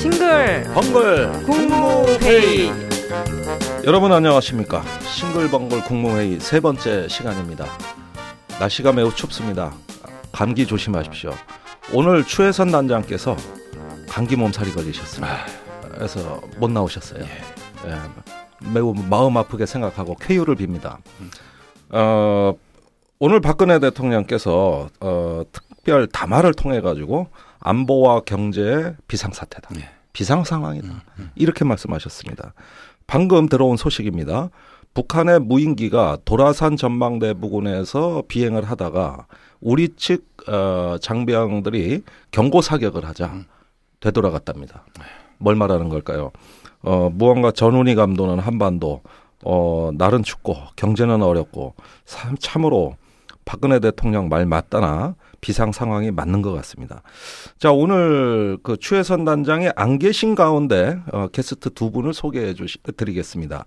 싱글 번글 국무회의. 여러분 안녕하십니까? 싱글벙글 국무회의 세 번째 시간입니다. 날씨가 매우 춥습니다. 감기 조심하십시오. 오늘 추혜선 단장께서 감기 몸살이 걸리셨습니다. 그래서 못 나오셨어요. 예, 매우 마음 아프게 생각하고 쾌유를 빕니다. 어, 오늘 박근혜 대통령께서 어, 특별 담화를 통해 가지고 안보와 경제 비상사태다. 예. 비상 상황이다. 이렇게 말씀하셨습니다. 방금 들어온 소식입니다. 북한의 무인기가 도라산 전망대 부근에서 비행을 하다가 우리 측 어, 장병들이 경고 사격을 하자 되돌아갔답니다. 뭘 말하는 걸까요? 어, 무언가 전운이 감도는 한반도, 어, 날은 춥고 경제는 어렵고 참, 참으로 박근혜 대통령 말 맞다나 비상 상황이 맞는 것 같습니다. 자, 오늘 그 추혜선 단장이 안 계신 가운데 어, 게스트 두 분을 소개해 주시, 드리겠습니다.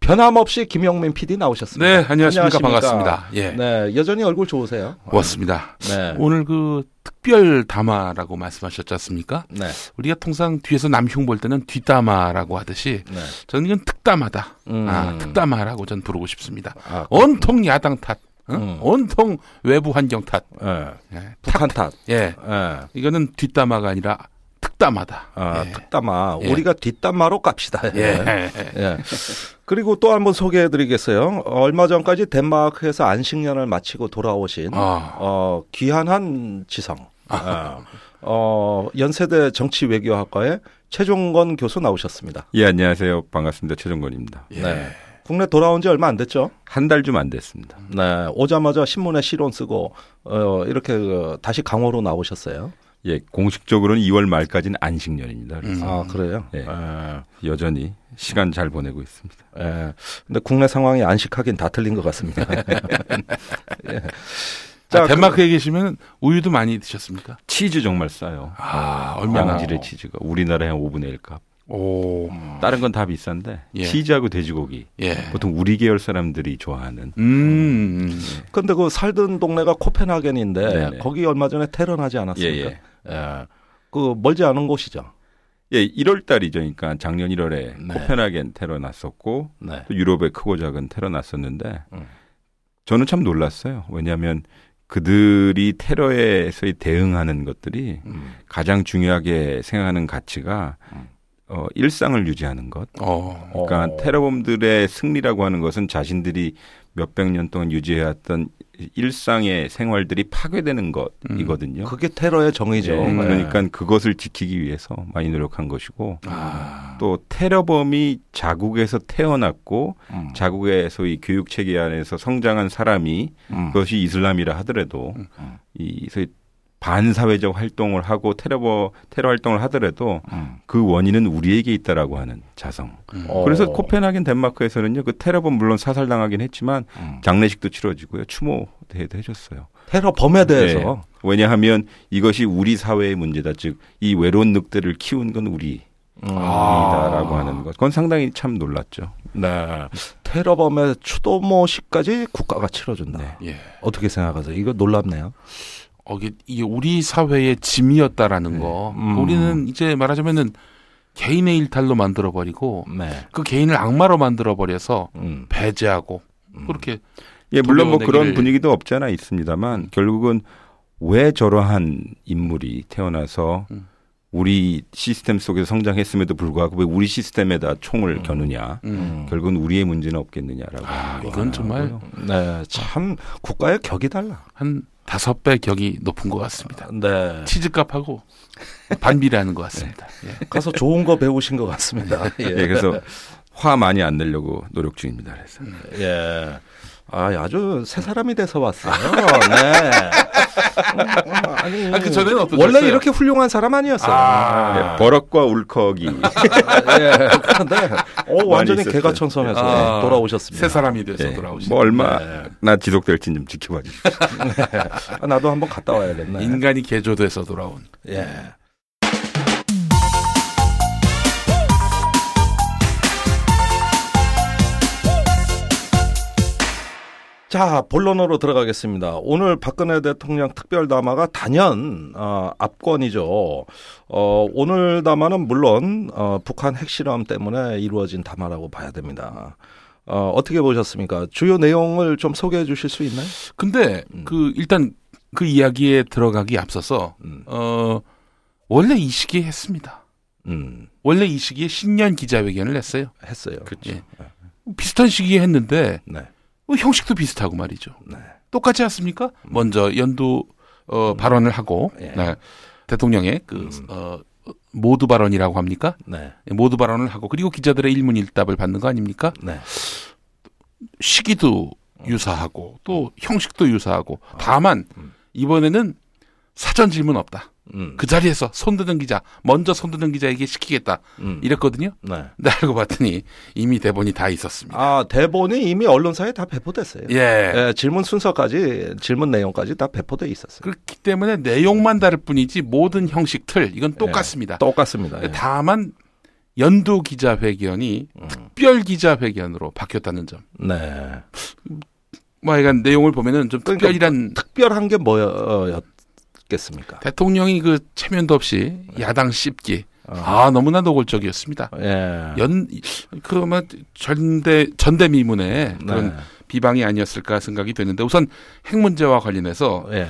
변함없이 김영민 PD 나오셨습니다. 네, 안녕하십니까. 반갑습니다. 예. 네, 여전히 얼굴 좋으세요. 고맙습니다. 네. 오늘 그 특별 담화라고 말씀하셨지 않습니까? 네. 우리가 통상 뒤에서 남흉 볼 때는 뒷담화라고 하듯이 네. 저는 이건 특담화다. 음. 아, 특담화라고 전 부르고 싶습니다. 아, 온통 야당 탓. 어? 음. 온통 외부 환경 탓. 예. 예. 북한 탓. 예. 예. 이거는 뒷담화가 아니라 특담화다. 아, 예. 특담화. 예. 우리가 뒷담화로 갑시다. 예. 예. 그리고 또 한번 소개해 드리겠어요. 얼마 전까지 덴마크에서 안식년을 마치고 돌아오신 아. 어, 귀한한 지성. 어, 어, 연세대 정치외교학과의 최종건 교수 나오셨습니다. 예, 안녕하세요. 반갑습니다. 최종건입니다. 예. 네. 국내 돌아온 지 얼마 안 됐죠? 한 달 좀 안 됐습니다. 네. 오자마자 신문에 실론 쓰고 어, 이렇게 그 다시 강호로 나오셨어요. 예, 공식적으로는 2월 말까지는 안식년입니다. 그래서 음. 아, 그래요? 예. 예. 여전히 시간 잘 보내고 있습니다. 예. 근데 국내 상황이 안식하긴 다 틀린 것 같습니다. 예. 자, 덴마크에 계시면 우유도 많이 드셨습니까? 치즈 정말 싸요. 아, 얼마나? 양질의 치즈가 우리나라의 한 5분의 1 값. 오. 다른 건 다 비싼데 예. 치즈하고 돼지고기 예. 보통 우리 계열 사람들이 좋아하는 음. 근데 그 살던 동네가 코펜하겐인데 네네. 거기 얼마 전에 테러 나지 않았습니까? 예, 예. 그 멀지 않은 곳이죠. 예, 1월 달이죠. 그러니까 작년 1월에 네. 코펜하겐 테러 났었고 네. 또 유럽의 크고 작은 테러 났었는데 음. 저는 참 놀랐어요. 왜냐하면 그들이 테러에서 대응하는 것들이 음. 가장 중요하게 생각하는 가치가 음. 어, 일상을 유지하는 것. 어. 그러니까 어. 테러범들의 승리라고 하는 것은 자신들이 몇백 년 동안 유지해왔던 일상의 생활들이 파괴되는 것이거든요. 그게 테러의 정의죠. 예, 예. 그러니까 그것을 지키기 위해서 많이 노력한 것이고 아. 또 테러범이 자국에서 태어났고 음. 자국의 소위 교육 체계 안에서 성장한 사람이 음. 그것이 이슬람이라 하더라도 음. 이 소위 반사회적 활동을 하고 테러 테러 활동을 하더라도 음. 그 원인은 우리에게 있다라고 하는 자성. 어. 그래서 코펜하겐 덴마크에서는요 그 테러범 물론 사살당하긴 했지만 음. 장례식도 치러지고요 추모 대회도 해줬어요. 테러범에 대해서 네. 왜냐하면 이것이 우리 사회의 문제다. 즉 이 외로운 늑대를 키운 건 우리다라고 음. 아. 하는 것. 그건 상당히 참 놀랐죠. 네. 테러범의 추도모식까지 국가가 치러준다. 네. 예. 어떻게 생각하세요? 이거 놀랍네요. 어, 이게, 이게 우리 사회의 짐이었다라는 거. 음. 우리는 이제 말하자면은 개인의 일탈로 만들어버리고 네. 그 개인을 악마로 만들어버려서 음. 배제하고 그렇게 예, 물론 뭐 그런 분위기도 없지 않아 있습니다만 결국은 왜 저러한 인물이 태어나서 음. 우리 시스템 속에서 성장했음에도 불구하고 왜 우리 시스템에다 총을 겨누냐. 음. 결국은 우리의 문제는 없겠느냐라고. 아, 이건 정말. 네. 참 국가의 격이 달라. 한 다섯 배 격이 높은 것 같습니다. 네. 치즈값하고 반비례하는 것 같습니다. 예. 가서 좋은 거 배우신 것 같습니다. 예. 예, 그래서 화 많이 안 내려고 노력 중입니다. 그래서. 예. 아, 아주 새 사람이 돼서 왔어요. 네. 음, 아니, 아, 그 전에는 어떠셨어요? 원래 이렇게 훌륭한 사람 아니었어요. 아. 예, 버럭과 울컥이 예. 그런데 어, 완전히 있었어요. 개가천선해서 아, 돌아오셨습니다. 새 사람이 돼서 예, 돌아오신. 뭐 얼마나 지속될지 좀 지켜봐 주십시오. 아, 나도 한번 갔다 와야겠네. 인간이 개조돼서 돌아온. 예. 자, 본론으로 들어가겠습니다. 오늘 박근혜 대통령 특별 담화가 단연 어, 압권이죠. 어, 오늘 담화는 물론 어, 북한 핵실험 때문에 이루어진 담화라고 봐야 됩니다. 어, 어떻게 보셨습니까? 주요 내용을 좀 소개해 주실 수 있나요? 근데 음. 그 일단 그 이야기에 들어가기 앞서서 음, 어 원래 이 시기에 했습니다. 음, 원래 이 시기에 신년 기자회견을 했어요. 했어요. 예. 비슷한 시기에 했는데 네, 뭐 형식도 비슷하고 말이죠. 네. 똑같지 않습니까? 먼저 연두 어, 발언을 하고 예. 네. 대통령의 그 음. 어, 모두 발언이라고 합니까? 네, 모두 발언을 하고 그리고 기자들의 일문일답을 받는 거 아닙니까? 네. 시기도 유사하고 또 형식도 유사하고 다만 음. 이번에는 사전 질문 없다. 음, 그 자리에서 손드는 기자 먼저 손드는 기자에게 시키겠다 음, 이랬거든요. 네. 근데 알고 봤더니 이미 대본이 다 있었습니다. 아, 대본이 이미 언론사에 다 배포됐어요. 예. 예, 질문 순서까지, 질문 내용까지 다 배포돼 있었어요. 그렇기 때문에 내용만 다를 뿐이지 모든 형식 틀 이건 예. 똑같습니다. 똑같습니다. 예. 다만 연두 기자회견이 음. 특별 기자회견으로 바뀌었다는 점. 네. 뭐 하여간 내용을 보면은 좀 그러니까 특별이란 특별한 게 뭐였 겠습니까? 대통령이 그 체면도 없이 야당 씹기. 어. 아, 너무나 노골적이었습니다. 예. 연, 그러면 전대, 전대미문의 그런 네. 비방이 아니었을까 생각이 되는데 우선 핵 문제와 관련해서 예.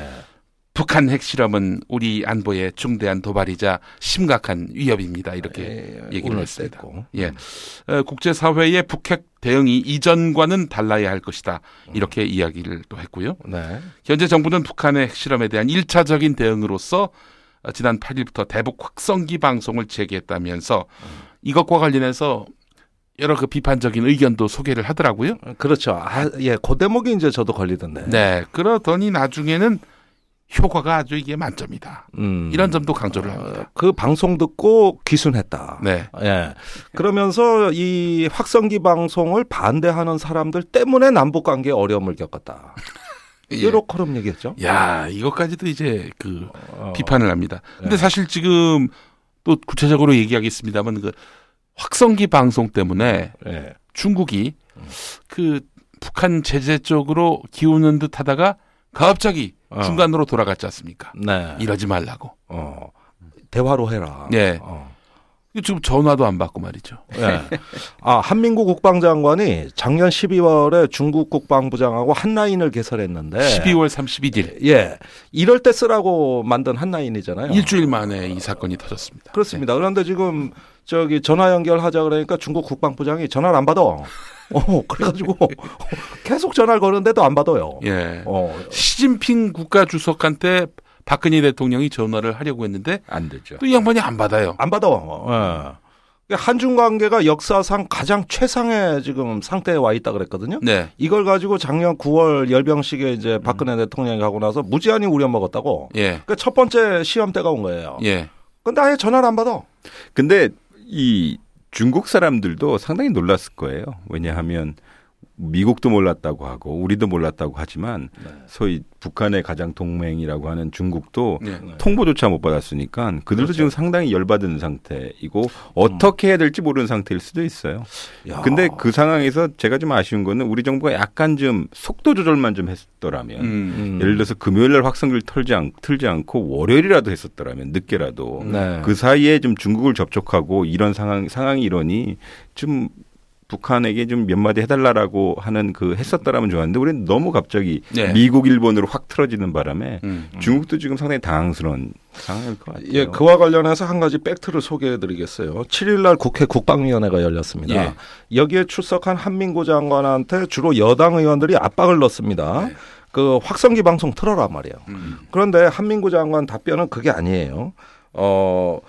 북한 핵실험은 우리 안보에 중대한 도발이자 심각한 위협입니다. 이렇게 예, 얘기를 했습니다. 뺐고. 예. 어, 국제사회의 북핵 대응이 이전과는 달라야 할 것이다. 이렇게 이야기를 또 했고요. 네. 현재 정부는 북한의 핵실험에 대한 일차적인 대응으로서 어, 지난 8일부터 대북 확성기 방송을 재개했다면서 이것과 관련해서 여러 그 비판적인 의견도 소개를 하더라고요. 그렇죠. 아, 예, 그 대목이 이제 저도 걸리던데. 네. 그러더니 나중에는 효과가 아주 이게 만점이다. 음. 이런 점도 강조를 어, 합니다. 그 방송 듣고 귀순했다. 네. 예. 그러면서 이 확성기 방송을 반대하는 사람들 때문에 남북 관계에 어려움을 겪었다. 예. 그런 얘기했죠. 야, 이것까지도 이제 그 어, 비판을 합니다. 근데 네. 사실 지금 또 구체적으로 얘기하겠습니다만 그 확성기 방송 때문에 예. 중국이 그 북한 제재 쪽으로 기우는 듯 하다가 갑자기 어. 중간으로 돌아갔지 않습니까? 네. 이러지 말라고. 어. 대화로 해라. 네. 어. 지금 전화도 안 받고 말이죠. 예. 아, 한민구 국방장관이 작년 12월에 중국 국방부장하고 한라인을 개설했는데 12월 31일 예. 이럴 때 쓰라고 만든 한라인이잖아요. 일주일 만에 이 사건이 터졌습니다. 그렇습니다. 그런데 지금 저기 전화 연결하자 그러니까 중국 국방부장이 전화를 안 받아. 어, 그래가지고 계속 전화를 거는데도 안 받아요. 네. 예. 어, 시진핑 국가 주석한테 박근혜 대통령이 전화를 하려고 했는데 안 되죠. 또 이 양반이 안 받아요. 안 받아. 어. 한중 관계가 역사상 가장 최상의 지금 상태에 와 있다 그랬거든요. 네. 이걸 가지고 작년 9월 열병식에 이제 박근혜 대통령이 가고 나서 무지한히 우려 먹었다고. 예. 그러니까 첫 번째 시험 때가 온 거예요. 예. 근데 아예 전화를 안 받아. 근데 이 중국 사람들도 상당히 놀랐을 거예요. 왜냐하면 미국도 몰랐다고 하고 우리도 몰랐다고 하지만 네. 소위 북한의 가장 동맹이라고 하는 중국도 네. 통보조차 못 받았으니까 그들도 그렇죠. 지금 상당히 열받은 상태이고 어떻게 해야 될지 모르는 상태일 수도 있어요. 야. 근데 그 상황에서 제가 좀 아쉬운 거는 우리 정부가 약간 좀 속도 조절만 좀 했더라면 음. 음. 예를 들어서 금요일 날 확성기를 털지 않, 틀지 않고 월요일이라도 했었더라면 늦게라도 네. 그 사이에 좀 중국을 접촉하고 이런 상황 상황이 이러니 좀 북한에게 좀 몇 마디 해달라라고 하는 그 했었더라면 좋았는데 우리는 너무 갑자기 네. 미국 일본으로 확 틀어지는 바람에 음. 중국도 지금 상당히 당황스러운 상황일 것 같아요. 예, 그와 관련해서 한 가지 팩트를 소개해 드리겠어요. 7일 날 국회 국방위원회가 열렸습니다. 예. 여기에 출석한 한민구 장관한테 주로 여당 의원들이 압박을 넣습니다. 네. 그 확성기 방송 틀어라 말이에요. 음. 그런데 한민구 장관 답변은 그게 아니에요. 어,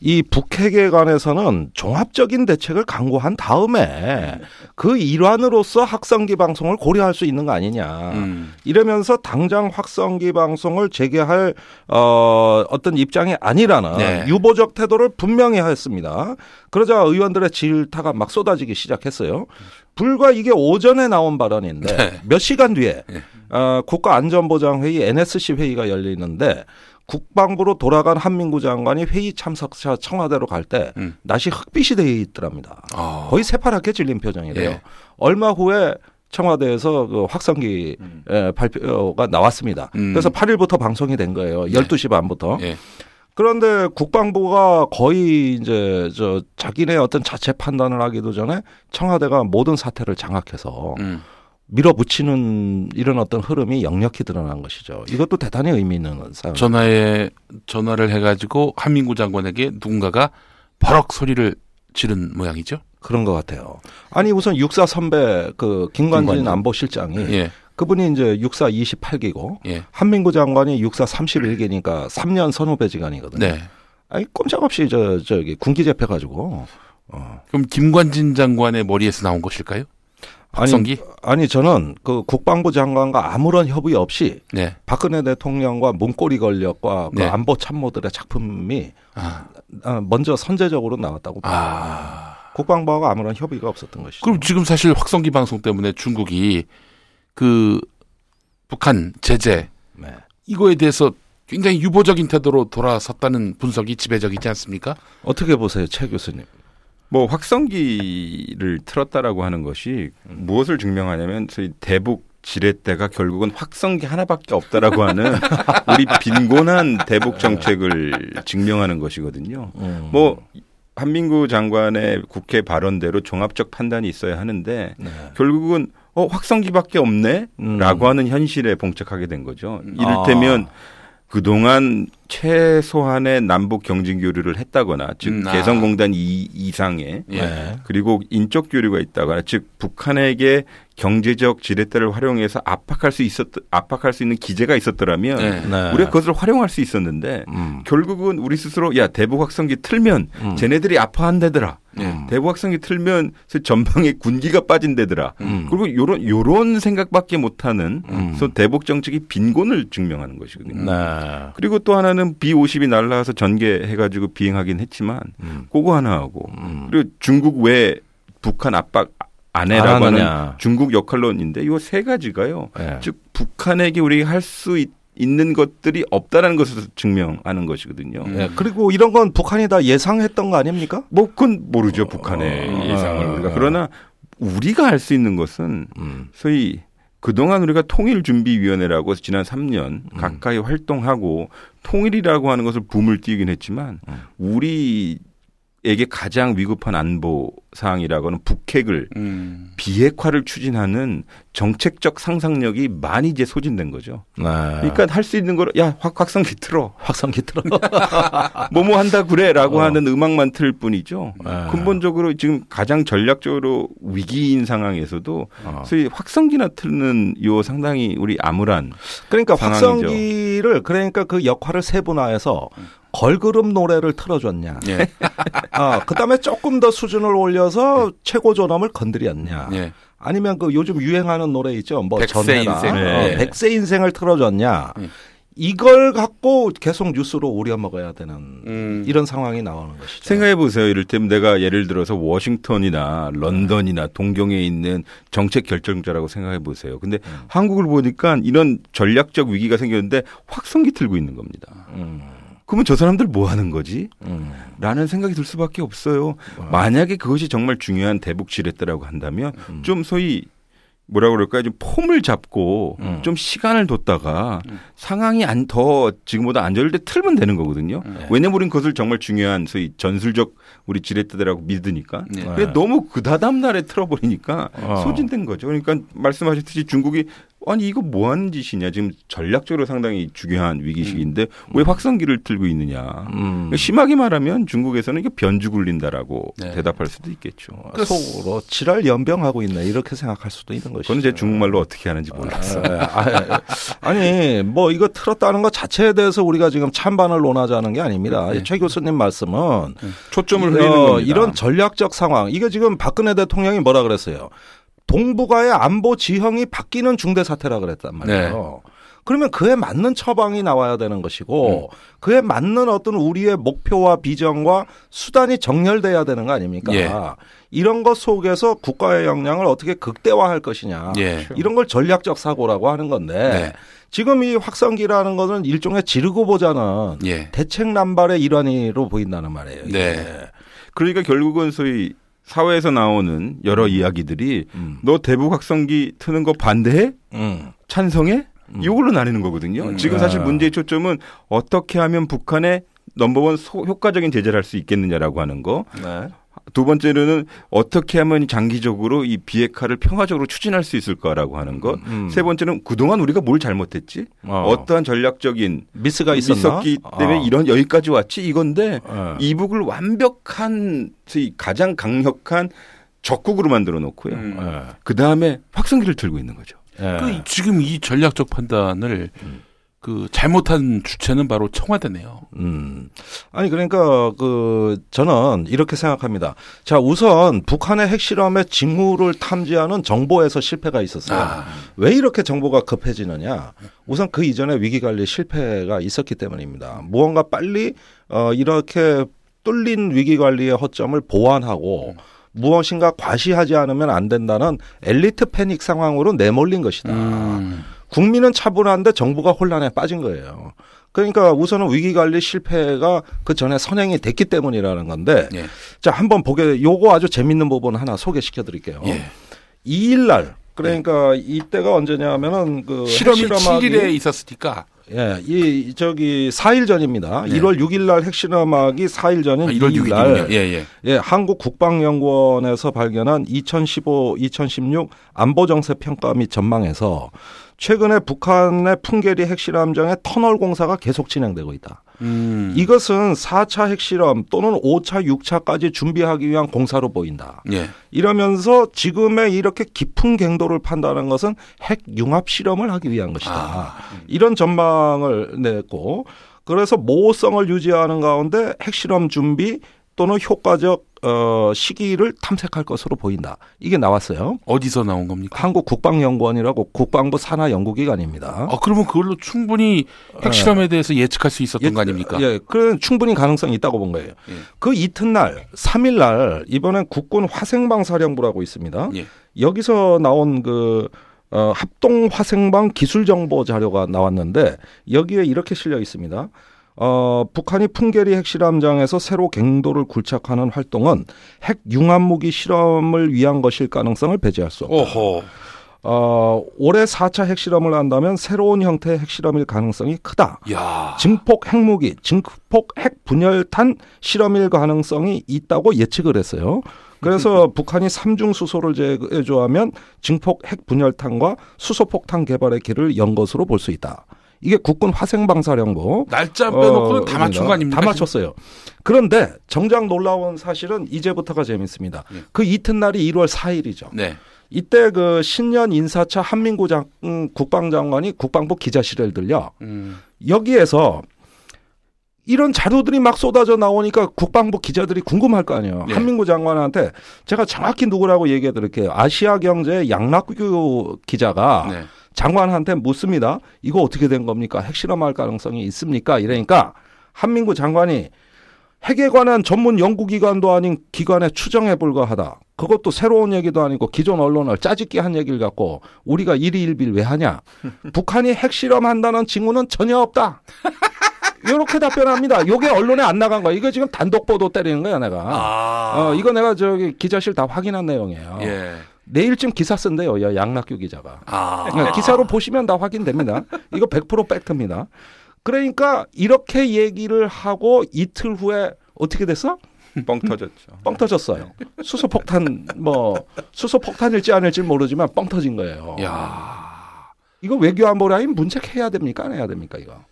이 북핵에 관해서는 종합적인 대책을 강구한 다음에 그 일환으로서 확성기 방송을 고려할 수 있는 거 아니냐. 음. 이러면서 당장 확성기 방송을 재개할 어, 어떤 입장이 아니라는 네. 유보적 태도를 분명히 하였습니다. 그러자 의원들의 질타가 막 쏟아지기 시작했어요. 불과 이게 오전에 나온 발언인데 네. 몇 시간 뒤에 네. 어, 국가안전보장회의 NSC 회의가 열리는데 국방부로 돌아간 한민구 장관이 회의 참석자 청와대로 갈때 음. 낮이 흑빛이 되어 있더랍니다. 어. 거의 새파랗게 질린 표정이래요. 예. 얼마 후에 청와대에서 그 확성기 음. 에, 발표가 나왔습니다. 음. 그래서 8일부터 방송이 된 거예요. 12시 반부터. 예. 그런데 국방부가 거의 이제 저 자기네 어떤 자체 판단을 하기도 전에 청와대가 모든 사태를 장악해서 음. 밀어붙이는 이런 어떤 흐름이 역력히 드러난 것이죠. 이것도 대단히 의미 있는 사안. 전화에 전화를 해가지고 한민구 장관에게 누군가가 버럭 소리를 지른 모양이죠. 그런 것 같아요. 아니 우선 육사 선배 그 김관진 김관진. 안보실장이 예, 그분이 이제 육사 28기고 예, 한민구 장관이 육사 31기니까 3년 선후배지간이거든요. 네. 아니 꼼짝없이 저 저기 군기 잡혀 가지고 어. 그럼 김관진 장관의 머리에서 나온 것일까요? 아니 박성기? 아니 저는 그 국방부 장관과 아무런 협의 없이 네. 박근혜 대통령과 문고리 권력과 그 네. 안보 참모들의 작품이 아, 아, 먼저 선제적으로 나왔다고 봐요. 아. 국방부하고 아무런 협의가 없었던 것이죠. 그럼 지금 사실 확성기 방송 때문에 중국이 그 북한 제재 네. 이거에 대해서 굉장히 유보적인 태도로 돌아섰다는 분석이 지배적이지 않습니까? 어떻게 보세요, 최 교수님? 뭐 확성기를 틀었다라고 하는 것이 무엇을 증명하냐면 저희 대북 지렛대가 결국은 확성기 하나밖에 없다라고 하는 우리 빈곤한 대북 정책을 증명하는 것이거든요. 음. 뭐 한민구 장관의 국회 발언대로 종합적 판단이 있어야 하는데 네. 결국은 어 확성기밖에 없네라고 음. 하는 현실에 봉착하게 된 거죠. 이를테면 그동안 최소한의 남북 경진 교류를 했다거나 즉 음, 아. 개성공단 이, 이상의 예. 네. 그리고 인적 교류가 있다거나 즉 북한에게 경제적 지렛대를 활용해서 압박할 수 있었 압박할 수 있는 기제가 있었더라면 네. 네. 우리가 그것을 활용할 수 있었는데 음. 결국은 우리 스스로 야 대북 확성기 틀면 음. 쟤네들이 아파한대더라. 예. 대북 확성기 틀면 전방에 군기가 빠진대더라. 음. 그리고 요런 요런 생각밖에 못하는 음. 그래서 대북 정책이 빈곤을 증명하는 것이거든요. 네. 그리고 또 하나는 B50이 날라와서 전개해가지고 비행하긴 했지만 음. 그거 하나 하고 음. 그리고 중국 왜 북한 압박 안 해라고 안 하는. 중국 역할론인데 이 세 가지가요. 네. 즉 북한에게 우리가 할수 있는 것들이 없다라는 것을 증명하는 것이거든요. 음. 네. 그리고 이런 건 북한이 다 예상했던 거 아닙니까? 뭐 그건 모르죠 북한의 어, 예상을 어, 우리가 어. 그러나 우리가 할 수 있는 것은 음. 소위 그동안 우리가 통일준비위원회라고 지난 3년 음. 가까이 활동하고 통일이라고 하는 것을 붐을 띄우긴 했지만 음. 우리 에게 가장 위급한 안보 사항이라고는 북핵을 음. 비핵화를 추진하는 정책적 상상력이 많이 이제 소진된 거죠. 네. 그러니까 할 수 있는 거로 야 확, 확성기 틀어 확성기 틀어. 뭐뭐 한다 그래라고 어. 하는 음악만 틀 뿐이죠. 네. 근본적으로 지금 가장 전략적으로 위기인 상황에서도 어. 소위 확성기나 틀는 요 상당히 우리 암울한 그러니까 상황이죠. 확성기를 그러니까 그 역할을 세분화해서 걸그룹 노래를 틀어줬냐. 예. 아, 그다음에 조금 더 수준을 올려서 최고 존엄을 건드렸냐. 예. 아니면 그 요즘 유행하는 노래 있죠. 뭐 백세 전해라. 인생. 어, 네. 백세 인생을 틀어줬냐. 네. 이걸 갖고 계속 뉴스로 우려 먹어야 되는 음. 이런 상황이 나오는 것이죠. 생각해 보세요. 이를테면 내가 예를 들어서 워싱턴이나 런던이나 동경에 있는 정책 결정자라고 생각해 보세요. 근데 음. 한국을 보니까 이런 전략적 위기가 생겼는데 확성기 틀고 있는 겁니다. 음, 그러면 저 사람들 뭐 하는 거지? 음. 라는 생각이 들 수밖에 없어요. 만약에 그것이 정말 중요한 대북 지렛대라고 한다면 음. 좀 소위 뭐라 그럴까요? 좀 폼을 잡고 음. 좀 시간을 뒀다가 음. 상황이 안 더 지금보다 안전할 때 틀면 되는 거거든요. 네. 왜냐면 우리는 그것을 정말 중요한 소위 전술적 우리 지렛대라고 믿으니까. 네. 근데 너무 그 다다음 날에 틀어버리니까 어. 소진된 거죠. 그러니까 말씀하셨듯이 중국이 아니 이거 뭐 하는 짓이냐. 지금 전략적으로 상당히 중요한 위기식인데 왜 확성기를 틀고 있느냐. 음. 심하게 말하면 중국에서는 이게 변주 굴린다라고 네. 대답할 수도 있겠죠. 어, 속으로 지랄 연병하고 있네 이렇게 생각할 수도 있는 것이죠. 그건 제 중국말로 어떻게 하는지 몰랐어. 아, 아, 아니 뭐 이거 틀었다는 것 자체에 대해서 우리가 지금 찬반을 논하자는 게 아닙니다. 네. 최 교수님 말씀은 초점을 어, 흘리는 겁니다. 이런 전략적 상황 이게 지금 박근혜 대통령이 뭐라 그랬어요. 동북아의 안보 지형이 바뀌는 중대 사태라 그랬단 말이에요. 그러면 그에 맞는 처방이 나와야 되는 것이고 그에 맞는 어떤 우리의 목표와 비전과 수단이 정렬돼야 되는 거 아닙니까? 예. 이런 것 속에서 국가의 역량을 어떻게 극대화할 것이냐. 예. 이런 걸 전략적 사고라고 하는 건데 네. 지금 이 확성기라는 것은 일종의 지르고 보자는 예. 대책 남발의 일환으로 보인다는 말이에요. 네. 그러니까 결국은 소위 사회에서 나오는 여러 이야기들이 음. 너 대북 확성기 트는 거 반대해? 음. 찬성해? 음. 이걸로 나뉘는 거거든요. 음. 지금 사실 아. 문제의 초점은 어떻게 하면 북한에 넘버원 소- 효과적인 제재를 할 수 있겠느냐라고 하는 거. 네. 두 번째로는 어떻게 하면 장기적으로 이 비핵화를 평화적으로 추진할 수 있을까라고 하는 것. 음. 세 번째는 그동안 우리가 뭘 잘못했지? 어. 어. 떠한 전략적인 미스가 있었나? 있었기 때문에 아. 이런 여기까지 왔지 이건데 예. 이북을 완벽한 이 가장 강력한 적국으로 만들어 놓고요. 음. 예. 그 다음에 확성기를 들고 있는 거죠. 예. 그 지금 이 전략적 판단을 그 잘못한 주체는 바로 청와대네요. 음. 아니 그러니까 그 저는 이렇게 생각합니다. 자, 우선 북한의 핵실험의 징후를 탐지하는 정보에서 실패가 있었어요. 아. 왜 이렇게 정보가 급해지느냐? 우선 그 이전에 위기 관리 실패가 있었기 때문입니다. 무언가 빨리 어 이렇게 뚫린 위기 관리의 허점을 보완하고 무엇인가 과시하지 않으면 안 된다는 엘리트 패닉 상황으로 내몰린 것이다. 음. 국민은 차분한데 정부가 혼란에 빠진 거예요. 그러니까 우선은 위기 관리 실패가 그 전에 선행이 됐기 때문이라는 건데 예. 자 한번 보게 요거 아주 재밌는 부분 하나 소개시켜 드릴게요. 예. 2일 날 그러니까 이때가 언제냐면은 그 실험이 핵실험하기- 7일에 있었으니까 예, 이 저기 4일 전입니다. 네. 1월 6일 날 핵실험하기 4일 전인 아, 1월 2일 6일이군요. 날 예, 예. 예, 한국 국방연구원에서 발견한 2015-2016 안보 정세 평가 및 전망에서 최근에 북한의 풍계리 핵실험장의 터널 공사가 계속 진행되고 있다. 음. 이것은 4차 핵실험 또는 5차, 6차까지 준비하기 위한 공사로 보인다. 예. 이러면서 지금의 이렇게 깊은 갱도를 판단한 것은 핵 융합 실험을 하기 위한 것이다. 아. 이런 전망을 냈고 그래서 모호성을 유지하는 가운데 핵실험 준비 또는 효과적 어, 시기를 탐색할 것으로 보인다. 이게 나왔어요. 어디서 나온 겁니까? 한국 국방연구원이라고 국방부 산하 연구기관입니다. 아, 그러면 그걸로 충분히 핵실험에 대해서 예측할 수 있었던 예, 거 아닙니까? 예, 그런 충분히 가능성이 있다고 본 거예요. 예. 그 이튿날 3일 날 이번엔 국군 화생방 사령부라고 있습니다. 예. 여기서 나온 그 어, 합동 화생방 기술 정보 자료가 나왔는데 여기에 이렇게 실려 있습니다. 어, 북한이 풍계리 핵실험장에서 새로 갱도를 굴착하는 활동은 핵 융합 무기 실험을 위한 것일 가능성을 배제할 수 없다. 오호. 어, 올해 4차 핵실험을 한다면 새로운 형태의 핵실험일 가능성이 크다. 야. 증폭 핵무기, 증폭 핵 분열탄 실험일 가능성이 있다고 예측을 했어요. 그래서 북한이 삼중 수소를 제조하면 증폭 핵 분열탄과 수소폭탄 개발의 길을 연 것으로 볼 수 있다. 이게 국군 화생방사령부 날짜 빼놓고는 어, 다 맞춘 거 아닙니까? 다 맞췄어요. 그런데 정작 놀라운 사실은 이제부터가 재밌습니다. 예. 그 이튿날이 1월 4일이죠. 네. 이때 그 신년 인사차 한민구 장, 음, 국방장관이 국방부 기자실을 들려 음. 여기에서 이런 자료들이 막 쏟아져 나오니까 국방부 기자들이 궁금할 거 아니에요. 예. 한민구 장관한테 제가 정확히 누구라고 얘기해 드릴게요. 아시아 경제 양락규 기자가 네. 장관한테 묻습니다. 이거 어떻게 된 겁니까? 핵실험할 가능성이 있습니까? 이러니까 한민구 장관이 핵에 관한 전문 연구기관도 아닌 기관에 추정에 불과하다. 그것도 새로운 얘기도 아니고 기존 언론을 짜집기 한 얘기를 갖고 우리가 일희일비를 왜 하냐? 북한이 핵실험한다는 징후는 전혀 없다. 이렇게 답변합니다. 요게 언론에 안 나간 거야. 이거 지금 단독 보도 때리는 거야, 내가. 아. 어, 이거 내가 저기 기자실 다 확인한 내용이에요. 예. 내일쯤 기사 쓴대요, 야, 양락규 기자가. 아. 그러니까 기사로 보시면 다 확인됩니다. 이거 100% 팩트입니다. 그러니까 이렇게 얘기를 하고 이틀 후에 어떻게 됐어? 뻥 터졌죠. 뻥 터졌어요. 수소폭탄 뭐 수소폭탄일지 아닐지 모르지만 뻥 터진 거예요. 야. 이거 외교안보 라인 문책해야 됩니까? 안 해야 됩니까? 이거.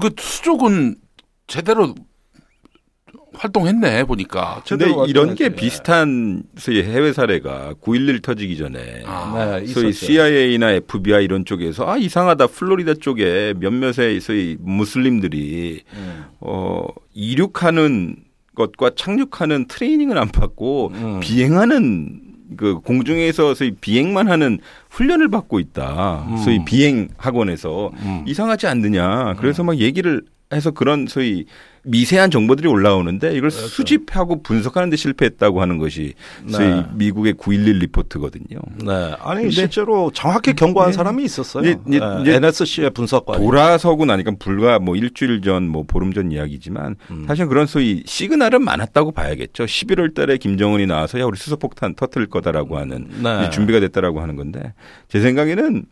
그 수족은 제대로 활동했네 보니까. 근데 이런 게 활동했지. 비슷한 소위 해외 사례가 9.11 터지기 전에 아. 네, 소위 있었죠. CIA나 FBI 이런 쪽에서 아 이상하다 플로리다 쪽에 몇몇의 소위 무슬림들이 음. 어 이륙하는 것과 착륙하는 트레이닝을 안 받고 음. 비행하는 그 공중에서 소위 비행만 하는 훈련을 받고 있다. 음. 소위 비행 학원에서 음. 이상하지 않느냐. 그래서 막 얘기를 해서 그런 소위 미세한 정보들이 올라오는데 이걸 그렇죠. 수집하고 분석하는 데 실패했다고 하는 것이 소위 네. 미국의 911 리포트거든요. 네. 아니 실제로 정확히 경고한 네. 사람이 있었어요. 이제- 이제- 네. 이제 NSC의 분석관. 돌아서고 나니까 불과 뭐 일주일 전, 뭐 보름 전 이야기지만 음. 사실 그런 소위 시그널은 많았다고 봐야겠죠. 11월 달에 김정은이 나와서 야, 우리 수소폭탄 터뜨릴 거다라고 하는 네. 준비가 됐다라고 하는 건데 제 생각에는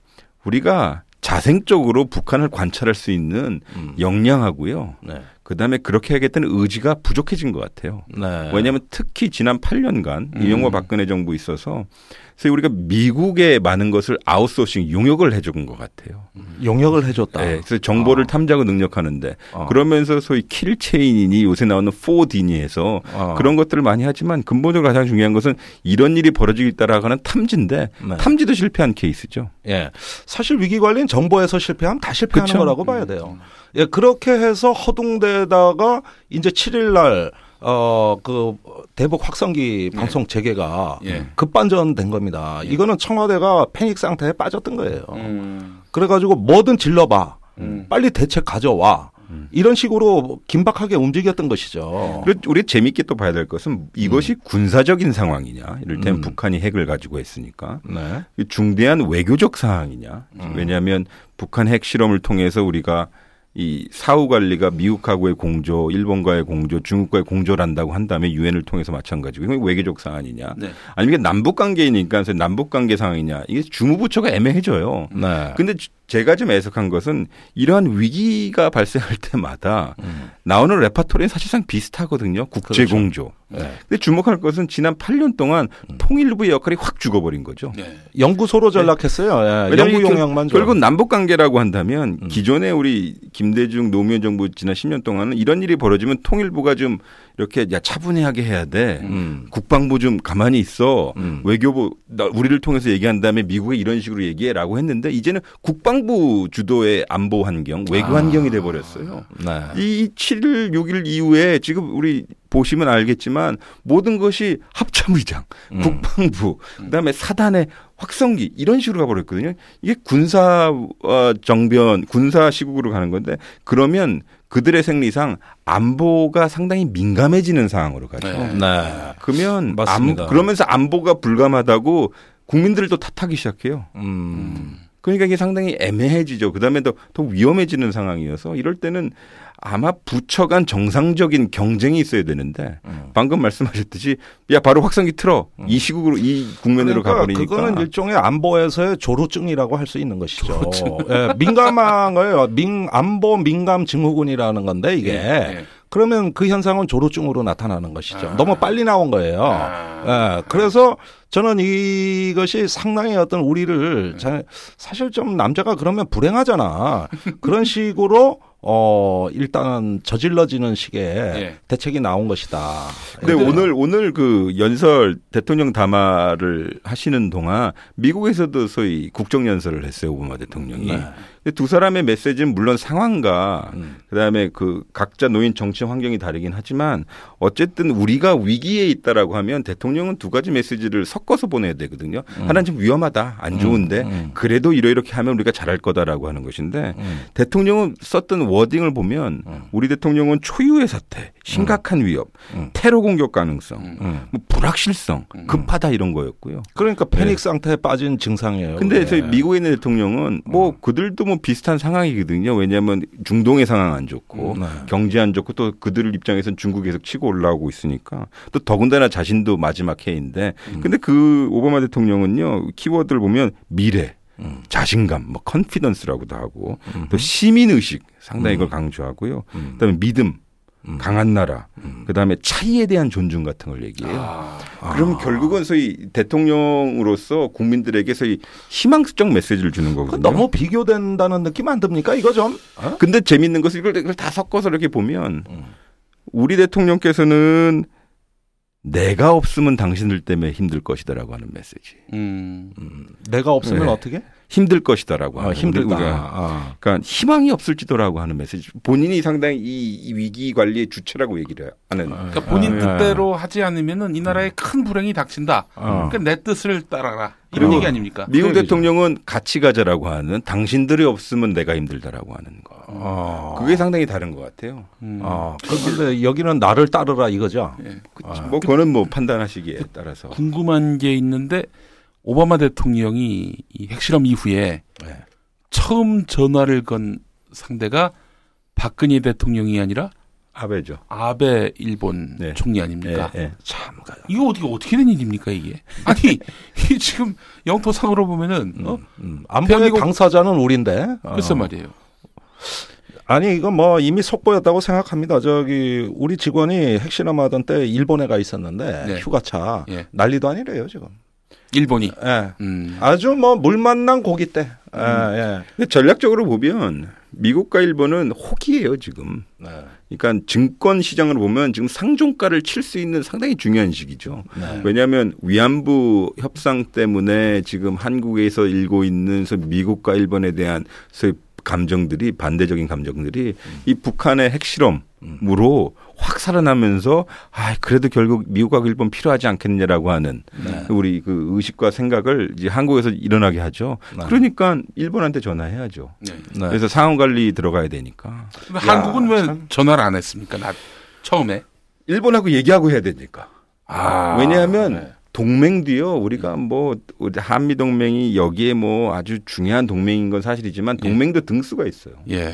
우리가 자생적으로 북한을 관찰할 수 있는 음. 역량하고요. 네. 그 다음에 그렇게 하겠다는 의지가 부족해진 것 같아요. 네. 왜냐하면 특히 지난 8년간 음. 이명박 박근혜 정부 있어서 그래서 우리가 미국에 많은 것을 아웃소싱 용역을 해준 것 같아요. 용역을 해줬다. 네, 그래서 정보를 아. 탐지하고 능력하는데 어. 그러면서 소위 킬체인이니 요새 나오는 4D니 해서 어. 그런 것들을 많이 하지만 근본적으로 가장 중요한 것은 이런 일이 벌어지기 따라가는 탐지인데 네. 탐지도 실패한 케이스죠. 예. 사실 위기 관리는 정보에서 실패하면 다 실패하는 그쵸. 거라고 봐야 돼요. 예, 그렇게 해서 허둥대다가 이제 7일 날 어, 그, 대북 확성기 방송 재개가 예. 급반전된 겁니다. 이거는 청와대가 패닉 상태에 빠졌던 거예요. 음. 그래가지고 뭐든 질러봐. 음. 빨리 대책 가져와. 이런 식으로 긴박하게 움직였던 것이죠. 우리 재밌게 또 봐야 될 것은 이것이 군사적인 상황이냐. 이를테면 음. 북한이 핵을 가지고 했으니까 네. 중대한 외교적 사항이냐. 음. 왜냐하면 북한 핵 실험을 통해서 우리가 이 사후 관리가 미국하고의 공조, 일본과의 공조, 중국과의 공조를 한다고 한다면 유엔을 통해서 마찬가지고 이건 외교적 사안이냐. 네. 아니면 이게 남북 관계이니까 남북 관계 상황이냐. 이게 주무부처가 애매해져요. 네. 근데 주- 제가 좀 애석한 것은 이러한 위기가 발생할 때마다 음. 나오는 레파토리는 사실상 비슷하거든요. 국제 그렇죠. 공조. 네. 근데 주목할 것은 지난 8년 동안 음. 통일부의 역할이 확 죽어버린 거죠. 네. 연구소로 전락했어요. 예, 왜냐하면 연구 이게 용역만 줘. 결국 남북 관계라고 한다면 음. 기존에 우리 김대중 노무현 정부 지난 10년 동안은 이런 일이 벌어지면 통일부가 좀 이렇게 야 차분하게 해야 돼. 음. 국방부 좀 가만히 있어. 음. 외교부 나- 우리를 통해서 얘기한 다음에 미국에 이런 식으로 얘기해라고 했는데 이제는 국방부 주도의 안보 환경, 외교 아. 환경이 돼 버렸어요. 네. 이 7일, 6일 이후에 지금 우리 보시면 알겠지만 모든 것이 합참의장, 음. 국방부, 그다음에 사단의 확성기 이런 식으로 가버렸거든요. 이게 군사 어, 정변, 군사 시국으로 가는 건데 그러면 그들의 생리상 안보가 상당히 민감해지는 상황으로 가죠. 네. 네. 그러면 맞습니다. 안, 그러면서 안보가 불감하다고 국민들을 또 탓하기 시작해요. 음. 그러니까 이게 상당히 애매해지죠. 그다음에 더, 더 위험해지는 상황이어서 이럴 때는 아마 부처 간 정상적인 경쟁이 있어야 되는데 음. 방금 말씀하셨듯이 야 바로 확성기 틀어 이 시국으로 이 국면으로 그러니까 가버리니까 그거는 일종의 안보에서의 조로증이라고 할 수 있는 것이죠. 예, 민감한 거예요. 민 안보 민감 증후군이라는 건데 이게 예. 그러면 그 현상은 조로증으로 나타나는 것이죠. 아. 너무 빨리 나온 거예요. 아. 예, 그래서 저는 이것이 상당히 어떤 우리를 자- 사실 좀 남자가 그러면 불행하잖아. 그런 식으로 어 일단은 저질러지는 식의 예. 대책이 나온 것이다. 근데 예. 오늘 오늘 그 연설 대통령 담화를 하시는 동안 미국에서도 소위 국정 연설을 했어요 오바마 대통령이. 네. 근데 두 사람의 메시지는 물론 상황과 음. 그다음에 그 각자 놓인 정치 환경이 다르긴 하지만 어쨌든 우리가 위기에 있다라고 하면 대통령은 두 가지 메시지를 섞어서 보내야 되거든요. 하나는 좀 위험하다, 안 좋은데 음. 그래도 이러이렇게 하면 우리가 잘할 거다라고 하는 것인데 음. 대통령은 썼던 워딩을 보면 음. 우리 대통령은 초유의 사태, 심각한 위협, 음. 테러 공격 가능성, 음. 뭐 불확실성, 급하다 이런 거였고요. 그러니까 패닉 상태에 빠진 증상이에요. 근데. 저희 미국에 있는 대통령은 뭐 그들도 뭐 비슷한 상황이거든요. 왜냐하면 중동의 상황 안 좋고 네. 경제 안 좋고 또 그들 입장에서는 중국이 계속 치고 올라오고 있으니까 또 더군다나 자신도 마지막 해인데 근데 그 오바마 대통령은요 키워드를 보면 미래 음. 자신감, 뭐 컨피던스라고도 하고 음. 또 시민 의식 상당히 음. 이걸 강조하고요. 음. 그다음에 믿음, 음. 강한 나라, 음. 그다음에 차이에 대한 존중 같은 걸 얘기해요. 아. 그럼 결국은 소위 대통령으로서 국민들에게 소위 희망적 메시지를 주는 그 거거든요. 너무 비교된다는 느낌 안 듭니까? 이거 좀. 어? 근데 재밌는 것은 이걸, 이걸 다 섞어서 이렇게 보면 음. 우리 대통령께서는 내가 없으면 당신들 때문에 힘들 것이다라고 하는 메시지. 음. 음, 내가 없으면 네. 어떻게? 힘들 것이다라고 어, 하는 힘들다. 우리가 어. 그러니까 희망이 없을지도라고 하는 메시지. 본인이 상당히 이, 이 위기 관리의 주체라고 얘기를 하는. 그러니까 본인 아, 예. 뜻대로 하지 않으면은 이 나라에 큰 불행이 닥친다. 어. 그러니까 내 뜻을 따라라. 이런 그리고 얘기 아닙니까? 미국 그래, 대통령은 같이 가자라고 하는 당신들이 없으면 내가 힘들다라고 하는 거. 어. 그게 상당히 다른 것 같아요. 음. 어. 그런데 여기는 나를 따르라 이거죠. 예. 뭐 그거는 뭐 판단하시기에 따라서. 궁금한 게 있는데 오바마 대통령이 이 핵실험 이후에 네. 처음 전화를 건 상대가 박근혜 대통령이 아니라 아베죠. 아베 일본 네. 총리 아닙니까? 예, 예. 참. 이거 어떻게 어떻게 된 일입니까 이게? 아니 이 지금 영토상으로 보면은 어? 음, 음. 안보의 당사자는 우리인데. 어. 글쎄 말이에요. 아니 이거 뭐 이미 속보였다고 생각합니다. 저기 우리 직원이 핵실험하던 때 일본에 가 있었는데 네. 휴가차 예. 난리도 아니래요 지금. 일본이. 예. 음. 아주 뭐 물 만난 고기 때. 예, 예. 근데 전략적으로 보면 미국과 일본은 호기예요 지금. 네. 그러니까 증권 시장으로 보면 지금 상종가를 칠 수 있는 상당히 중요한 시기죠. 네. 왜냐하면 위안부 협상 때문에 지금 한국에서 일고 있는 미국과 일본에 대한 감정들이 반대적인 감정들이 이 북한의 핵실험으로 확 살아나면서 아 그래도 결국 미국과 일본 필요하지 않겠느냐라고 하는 네. 우리 그 의식과 생각을 이제 한국에서 일어나게 하죠. 네. 그러니까 일본한테 전화해야죠. 네. 네. 그래서 상황 관리 들어가야 되니까 근데 한국은 왜 참. 전화를 안 했습니까? 나 처음에. 일본하고 얘기하고 해야 되니까. 아. 왜냐하면 네. 동맹 도요. 우리가 뭐 우리 한미 동맹이 여기에 뭐 아주 중요한 동맹인 건 사실이지만 예. 동맹도 등수가 있어요. 예.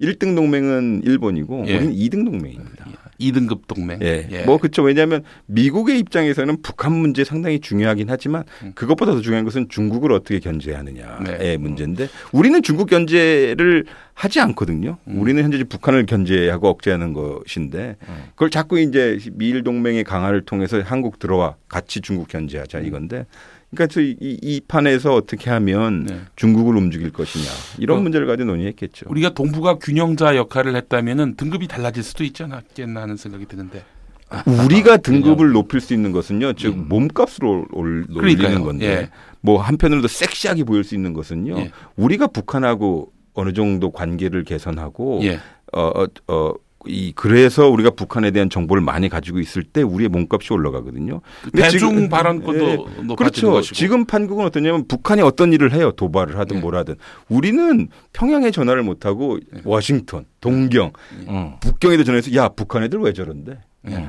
1등 동맹은 일본이고 예. 우리는 2등 동맹입니다. 2등급 동맹. 예. 뭐 그렇죠. 왜냐하면 미국의 입장에서는 북한 문제 상당히 중요하긴 하지만 음. 그것보다 더 중요한 것은 중국을 어떻게 견제하느냐의 네. 문제인데 우리는 중국 견제를 하지 않거든요. 음. 우리는 현재 북한을 견제하고 억제하는 것인데 음. 그걸 자꾸 이제 미일 동맹의 강화를 통해서 한국 들어와 같이 중국 견제하자 음. 이건데 그러니까 이, 이 판에서 어떻게 하면 네. 중국을 움직일 것이냐 이런 어, 문제를 가지고 논의했겠죠. 우리가 동북아 균형자 역할을 했다면은 등급이 달라질 수도 있지 않았겠나 하는 생각이 드는데. 우리가 등급을 높일 수 있는 것은요, 즉 음. 몸값으로 올, 아, 그러니까요. 올리는 건데, 예. 뭐 한편으로도 섹시하게 보일 수 있는 것은요, 예. 우리가 북한하고 어느 정도 관계를 개선하고, 예. 어, 어, 어, 이 그래서 우리가 북한에 대한 정보를 많이 가지고 있을 때 우리의 몸값이 올라가거든요. 근데 대중 지금- 발언권도 예, 그렇죠. 것이고. 지금 판국은 어떠냐면 북한이 어떤 일을 해요. 도발을 하든 예. 뭘 하든. 우리는 평양에 전화를 못 하고 예. 워싱턴, 동경, 음. 북경에도 전화해서 야 북한 애들 왜 저런데? 예.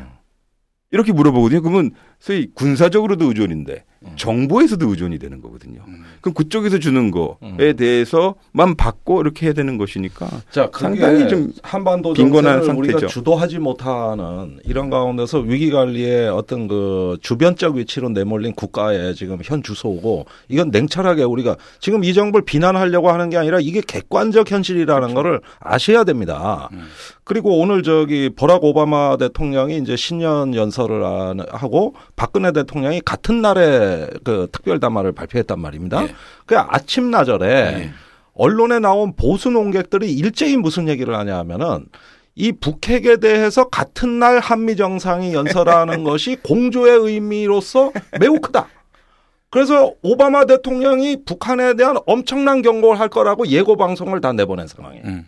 이렇게 물어보거든요. 그러면 소위 군사적으로도 의존인데 음. 정보에서도 의존이 되는 거거든요. 음. 그럼 그쪽에서 주는 거에 음. 대해서만 받고 이렇게 해야 되는 것이니까 자, 상당히 좀좀 한반도 빈곤한 정세를 우리가 상태죠. 주도하지 못하는 이런 가운데서 위기 관리의 어떤 그 주변적 위치로 내몰린 국가의 지금 현 주소고 이건 냉철하게 우리가 지금 이 정부를 비난하려고 하는 게 아니라 이게 객관적 현실이라는 거를 아셔야 됩니다. 음. 그리고 오늘 저기 버락 오바마 대통령이 이제 신년 연설을 안- 하고 박근혜 대통령이 같은 날에 그 특별 담화를 발표했단 말입니다. 예. 그 아침 나절에 예. 언론에 나온 보수 농객들이 일제히 무슨 얘기를 하냐 하면은 이 북핵에 대해서 같은 날 한미 정상이 연설하는 것이 공조의 의미로서 매우 크다. 그래서 오바마 대통령이 북한에 대한 엄청난 경고를 할 거라고 예고 방송을 다 내보낸 상황이에요. 음.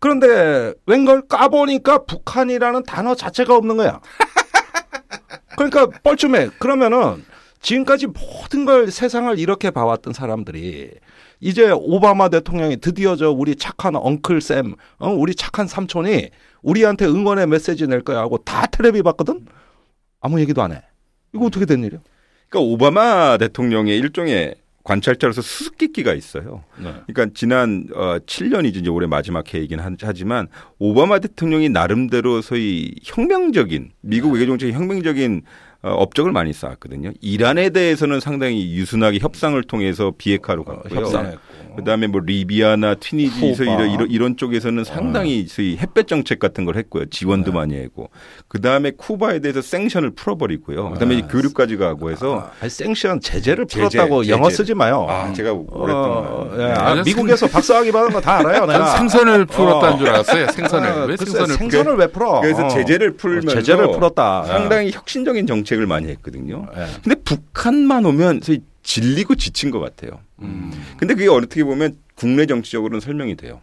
그런데 웬걸 까보니까 북한이라는 단어 자체가 없는 거야. 그러니까 뻘쭘해. 그러면은 지금까지 모든 걸 세상을 이렇게 봐왔던 사람들이 이제 오바마 대통령이 드디어 저 우리 착한 엉클 쌤, 어? 우리 착한 삼촌이 우리한테 응원의 메시지 낼 거야 하고 다 텔레비 봤거든? 아무 얘기도 안 해. 이거 어떻게 된 일이야? 그러니까 오바마 대통령의 일종의 관찰자로서 수수께끼가 있어요. 네. 그러니까 지난 어, 7년이지 이제 올해 마지막 해이긴 하- 하지만 오바마 대통령이 나름대로 소위 혁명적인 미국 외교 정책의 혁명적인 어, 업적을 많이 쌓았거든요. 이란에 대해서는 상당히 유순하게 협상을 통해서 비핵화로 갔고요. 협상했고. 그다음에 뭐 리비아나 튀니지에서. 이런, 이런 이런 쪽에서는 상당히 소위 햇볕 정책 같은 걸 했고요. 지원도 많이 했고. 그다음에 쿠바에 대해서 sanction을 풀어버리고요. 그다음에 네. 이 교류까지 가고 해서 아니, sanction 제재를 제재, 풀었다고 제재. 영어 쓰지 마요. 아, 제가 어, 오랫동안 예. 아, 아주 미국에서 박사학위 받은 거 다 알아요. 전 내가. 생선을 풀었다는 어. 줄 알았어요. 생선을. 아, 왜 생선을 풀 생선을 왜 풀어? 그래서 어. 제재를 풀면서 제재를 풀었다. 상당히 혁신적인 정책 을 많이 했거든요. 예. 근데 북한만 오면 소위 질리고 지친 것 같아요. 음. 근데 그게 어떻게 보면 국내 정치적으로는 설명이 돼요.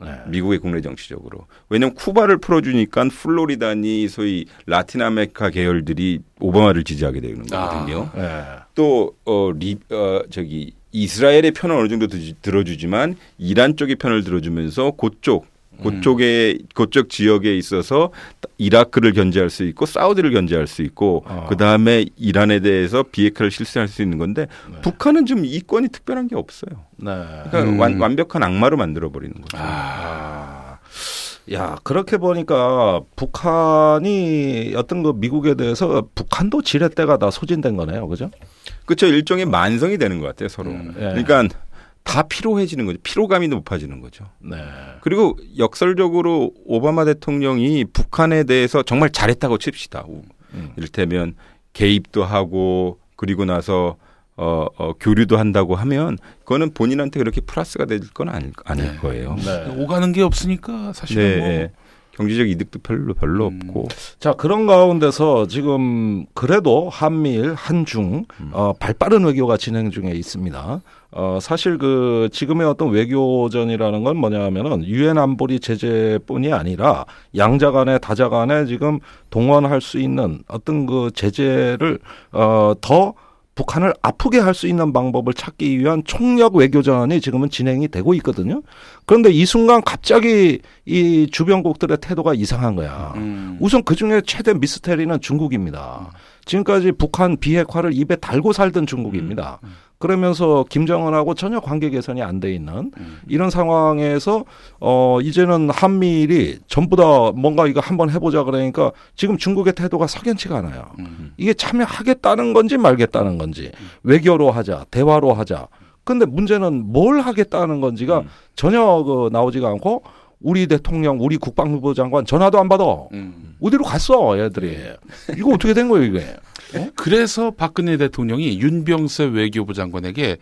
네. 미국의 국내 정치적으로. 왜냐하면 쿠바를 풀어주니까 플로리다니 소위 라틴 아메리카 계열들이 오바마를 지지하게 되는 거거든요. 네. 또, 어, 리, 어, 저기, 이스라엘의 편을 어느 정도 드- 들어주지만 이란 쪽의 편을 들어주면서 그쪽, 그쪽에, 그쪽 지역에 있어서 이라크를 견제할 수 있고 사우디를 견제할 수 있고 어. 그 다음에 이란에 대해서 비핵화를 실시할 수 있는 건데 북한은 좀 이권이 특별한 게 없어요. 네. 그러니까 음. 완, 완벽한 악마로 만들어 버리는 거죠. 아. 야, 그렇게 보니까 북한이 어떤 그 미국에 대해서 북한도 지렛대가 다 소진된 거네요. 그죠? 그렇죠. 일종의 만성이 되는 것 같아요, 서로. 음. 예. 그러니까 다 피로해지는 거죠. 피로감이 높아지는 거죠. 네. 그리고 역설적으로 오바마 대통령이 북한에 대해서 정말 잘했다고 칩시다. 음. 이를테면 개입도 하고 그리고 나서 어, 어, 교류도 한다고 하면 그거는 본인한테 그렇게 플러스가 될 건 아닐, 아닐 네. 거예요. 네. 오가는 게 없으니까 사실은 네, 뭐 네. 경제적 이득도 별로 별로 음. 없고 자, 그런 가운데서 지금 그래도 한미일, 한중, 어, 발빠른 외교가 진행 중에 있습니다. 어, 사실 그 지금의 어떤 외교전이라는 건 뭐냐 하면은 유엔 안보리 제재뿐이 아니라 양자 간에 다자 간에 지금 동원할 수 있는 어떤 그 제재를 어, 더 북한을 아프게 할 수 있는 방법을 찾기 위한 총력 외교전이 지금은 진행이 되고 있거든요. 그런데 이 순간 갑자기 이 주변국들의 태도가 이상한 거야. 음. 우선 그 중에 최대 미스테리는 중국입니다. 지금까지 북한 비핵화를 입에 달고 살던 중국입니다. 그러면서 김정은하고 전혀 관계 개선이 안 돼 있는 음. 이런 상황에서 어 이제는 한미일이 전부 다 뭔가 이거 한번 해보자 그러니까 지금 중국의 태도가 석연치가 않아요. 음. 이게 참여하겠다는 건지 말겠다는 건지 외교로 하자 대화로 하자. 근데 문제는 뭘 하겠다는 건지가 음. 전혀 그 나오지가 않고 우리 대통령, 우리 국방부 장관 전화도 안 받아. 음. 어디로 갔어, 얘들이. 이거 어떻게 된 거예요, 이게? 그래서 박근혜 대통령이 윤병세 외교부 장관에게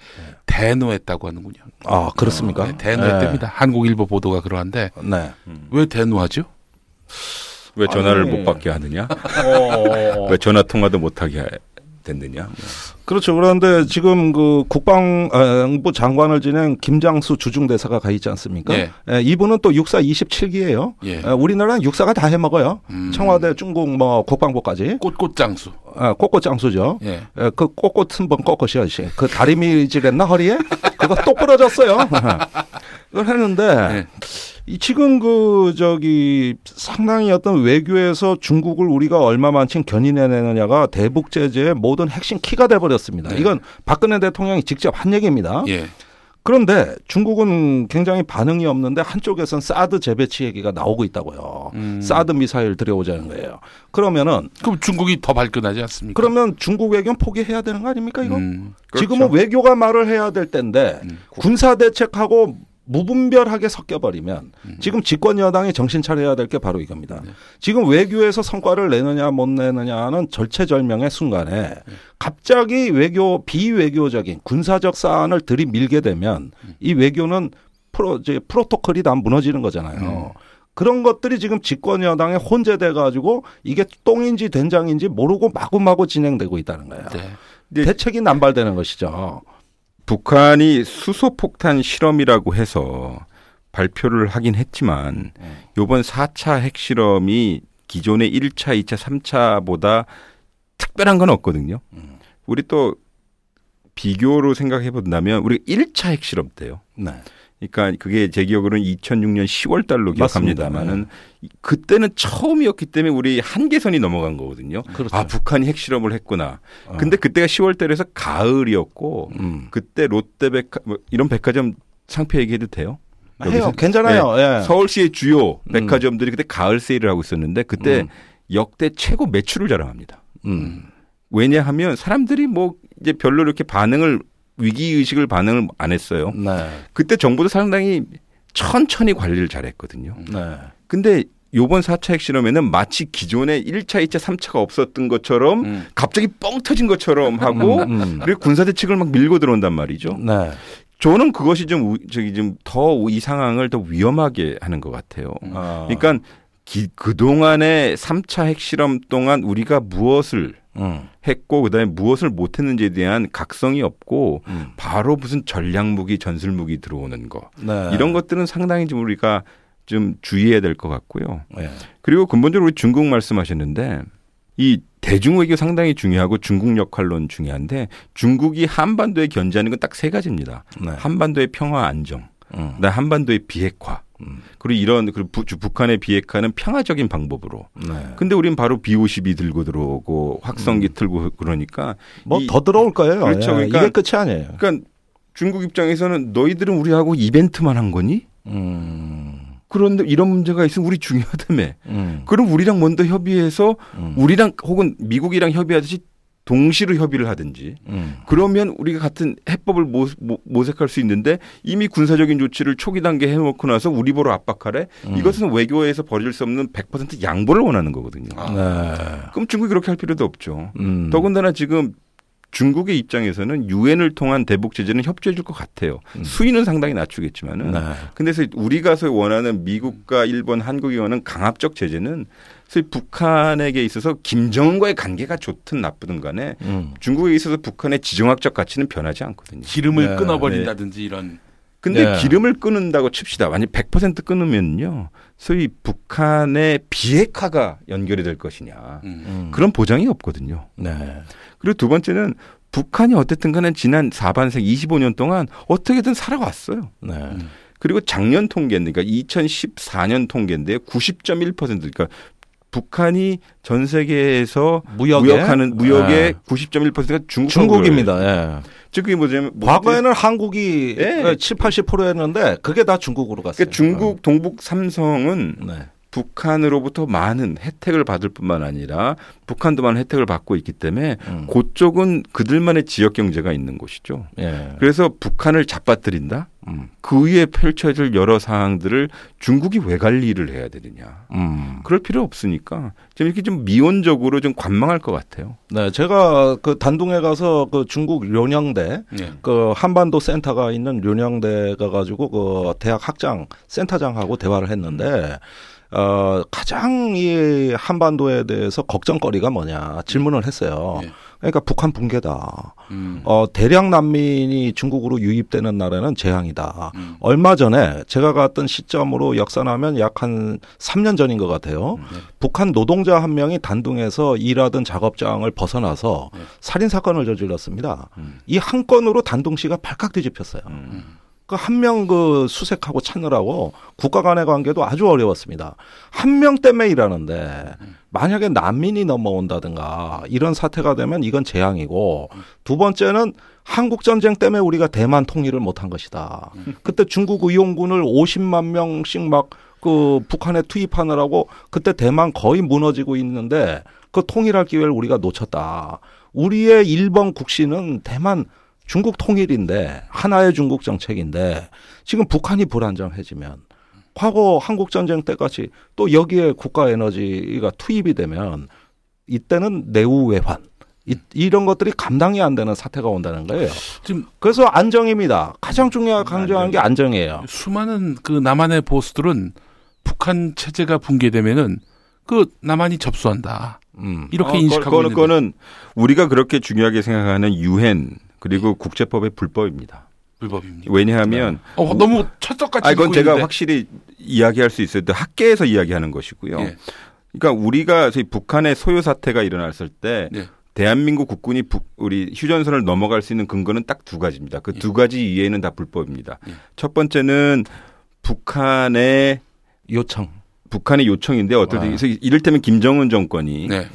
대노했다고 하는군요. 아, 그렇습니까? 네, 대노했답니다. 한국일보 보도가 그러한데 네. 왜 대노하죠? 왜 전화를 아니. 못 받게 하느냐? 어, 왜 전화 통화도 못 하게 됐느냐? 그렇죠. 그런데 지금 그 국방부 장관을 지낸 김장수 주중대사가 가 있지 않습니까? 예. 예, 이분은 또 육사 27기예요. 예. 우리나라는 육사가 다 해먹어요. 음. 청와대, 중국, 뭐 국방부까지. 꽃꽃장수. 아, 꽃꽃장수죠. 예. 예, 그 꽃꽃 한번 꺾으셔, 씨. 그 다리미질했나 허리에? 그거 똑 부러졌어요. 그걸 했는데 네. 이 지금 그 저기 상당히 어떤 외교에서 중국을 우리가 얼마만큼 견인해내느냐가 대북 제재의 모든 핵심 키가 돼 버렸습니다. 네. 이건 박근혜 대통령이 직접 한 얘기입니다. 예. 그런데 중국은 굉장히 반응이 없는데 한쪽에선 사드 재배치 얘기가 나오고 있다고요. 음. 사드 미사일 들여오자는 거예요. 그러면은 그럼 중국이 더 발끈하지 않습니까? 그러면 중국 외교는 포기해야 되는 거 아닙니까 이거? 음. 지금은 외교가 말을 해야 될 때인데 음. 군사 대책하고 무분별하게 섞여버리면 지금 집권 여당이 정신 차려야 될 게 바로 이겁니다. 네. 지금 외교에서 성과를 내느냐 못 내느냐는 절체절명의 순간에 갑자기 외교 비외교적인 군사적 사안을 들이밀게 되면 이 외교는 프로 이제 프로토콜이 다 무너지는 거잖아요. 그런 것들이 지금 집권 여당에 혼재돼 가지고 이게 똥인지 된장인지 모르고 마구마구 진행되고 있다는 거예요. 네. 근데 대책이 남발되는 것이죠. 북한이 수소폭탄 실험이라고 해서 발표를 하긴 했지만 요번 4차 핵실험이 기존의 1차, 2차, 3차보다 특별한 건 없거든요. 우리 또 비교로 생각해 본다면 우리 1차 핵실험 때요. 네. 그러니까 그게 제 기억으로는 2006년 10월 달로. 기억합니다만은 그때는 처음이었기 때문에 우리 한계선이 넘어간 거거든요. 그렇죠. 아, 북한이 핵실험을 했구나. 어. 근데 그때가 10월 달에서 가을이었고 음. 그때 롯데백화 뭐 이런 백화점 상표 얘기해도 돼요? 해요. 괜찮아요. 예. 서울시의 주요 음. 백화점들이 그때 가을 세일을 하고 있었는데 그때 음. 역대 최고 매출을 자랑합니다. 음. 왜냐하면 사람들이 뭐 이제 별로 이렇게 반응을 위기 의식을 반응을 안 했어요. 네. 그때 정부도 상당히 천천히 관리를 잘했거든요. 네. 근데 요번 4차 핵실험에는 마치 기존에 1차, 2차, 3차가 없었던 것처럼 음. 갑자기 뻥 터진 것처럼 하고 음, 음. 그리고 군사 대책을 막 밀고 들어온단 말이죠. 네. 저는 그것이 좀 우- 저기 좀 더 이 상황을 더 위험하게 하는 것 같아요. 어. 그러니까 기, 그동안의 3차 핵실험 동안 우리가 무엇을 음. 했고 그다음에 무엇을 못했는지에 대한 각성이 없고 음. 바로 무슨 전략 무기, 전술 무기 들어오는 거 네. 이런 것들은 상당히 좀 우리가 좀 주의해야 될 것 같고요. 예. 그리고 근본적으로 우리 중국 말씀하셨는데 이 대중외교 상당히 중요하고 중국 역할론 중요한데 중국이 한반도에 견제하는 건 딱 세 가지입니다. 네. 한반도의 평화 안정, 음. 그다음 한반도의 비핵화, 음. 그리고 이런 그리고 부- 북한의 비핵화는 평화적인 방법으로. 네. 근데 우린 바로 B52 들고 들어오고 확성기 음. 틀고 그러니까 뭐 이- 더 들어올 거예요. 그렇죠. 예, 그러니까- 이게 끝이 아니에요. 그러니까 중국 입장에서는 너희들은 우리하고 이벤트만 한 거니? 음. 그런데 이런 문제가 있으면 우리 중요하다며. 음. 그럼 우리랑 먼저 협의해서 음. 우리랑 혹은 미국이랑 협의하듯이 동시로 협의를 하든지 음. 그러면 우리가 같은 해법을 모, 모, 모색할 수 있는데 이미 군사적인 조치를 초기 단계 해놓고 나서 우리 보러 압박하래 음. 이것은 외교에서 벌일 수 없는 100% 양보를 원하는 거거든요. 아. 네. 그럼 중국이 그렇게 할 필요도 없죠. 음. 더군다나 지금 중국의 입장에서는 유엔을 통한 대북 제재는 협조해 줄 것 같아요. 음. 수위는 상당히 낮추겠지만은. 네. 근데 그래서 우리가 서 원하는 미국과 일본, 한국이 원하는 강압적 제재는 소위 북한에게 있어서 김정은과의 관계가 좋든 나쁘든 간에 음. 중국에 있어서 북한의 지정학적 가치는 변하지 않거든요. 기름을 네, 끊어버린다든지 이런 근데 네. 기름을 끊는다고 칩시다. 만약 100% 끊으면요. 소위 북한의 비핵화가 연결이 될 것이냐. 음. 음. 그런 보장이 없거든요. 네. 그리고 두 번째는 북한이 어쨌든 간에 지난 4반생 25년 동안 어떻게든 살아왔어요. 네. 음. 그리고 작년 통계인데 그러니까 2014년 통계인데 90.1% 그러니까 북한이 전 세계에서 무역에? 무역하는 무역의 네. 90.1%가 중국 중국입니다. 예. 즉 그게 뭐냐면? 과거에는 한국이 예. 7, 80%였는데 그게 다 중국으로 갔어요. 그러니까 중국 동북 삼성은 네. 북한으로부터 많은 혜택을 받을 뿐만 아니라 북한도 많은 혜택을 받고 있기 때문에 음. 그쪽은 그들만의 지역 경제가 있는 곳이죠. 예. 그래서 북한을 잡아들인다. 음. 그 위에 펼쳐질 여러 사항들을 중국이 왜 관리를 해야 되느냐. 음. 그럴 필요 없으니까 좀 이렇게 좀 미온적으로 좀 관망할 것 같아요. 네, 제가 그 단둥에 가서 그 중국 련영대 네. 그 한반도 센터가 있는 련영대 가가지고 그 대학 학장 센터장하고 대화를 했는데 어 가장 이 한반도에 대해서 걱정거리가 뭐냐 질문을 했어요. 예. 그러니까 북한 붕괴다. 음. 어 대량 난민이 중국으로 유입되는 나라는 재앙이다. 음. 얼마 전에 제가 갔던 시점으로 역산하면 약 한 3년 전인 것 같아요. 네. 북한 노동자 한 명이 단둥에서 일하던 작업장을 벗어나서 네. 살인 사건을 저질렀습니다. 음. 이한 건으로 단둥시가 발칵 뒤집혔어요. 음. 그한 명 그 수색하고 찾느라고 국가 간의 관계도 아주 어려웠습니다. 한 명 때문에 일하는데 만약에 난민이 넘어온다든가 이런 사태가 되면 이건 재앙이고 두 번째는 한국 전쟁 때문에 우리가 대만 통일을 못한 것이다. 그때 중국 의용군을 50만 명씩 막 그 북한에 투입하느라고 그때 대만 거의 무너지고 있는데 그 통일할 기회를 우리가 놓쳤다. 우리의 일본 국시는 대만 중국 통일인데 하나의 중국 정책인데 지금 북한이 불안정해지면 과거 한국 전쟁 때까지 또 여기에 국가 에너지가 투입이 되면 이때는 내후 외환 이, 이런 것들이 감당이 안 되는 사태가 온다는 거예요. 지금 그래서 안정입니다. 가장 중요하게 강조하는 게 안정이에요. 수많은 그 남한의 보수들은 북한 체제가 붕괴되면은 그 남한이 접수한다. 음. 이렇게 어, 인식하고 있는데 그거는 우리가 그렇게 중요하게 생각하는 유엔 그리고 국제법의 불법입니다. 불법입니다. 왜냐하면 어, 너무 철석같이 아 이건 제가 있는데. 확실히 이야기할 수 있어요. 학계에서 이야기하는 것이고요. 예. 그러니까 우리가 저희 북한의 소요 사태가 일어났을 때 네. 대한민국 국군이 북, 우리 휴전선을 넘어갈 수 있는 근거는 딱 두 가지입니다. 그 예. 두 가지 이외에는 다 불법입니다. 예. 첫 번째는 북한의 요청. 북한의 요청인데 어떨 때 이를테면 김정은 정권이 네.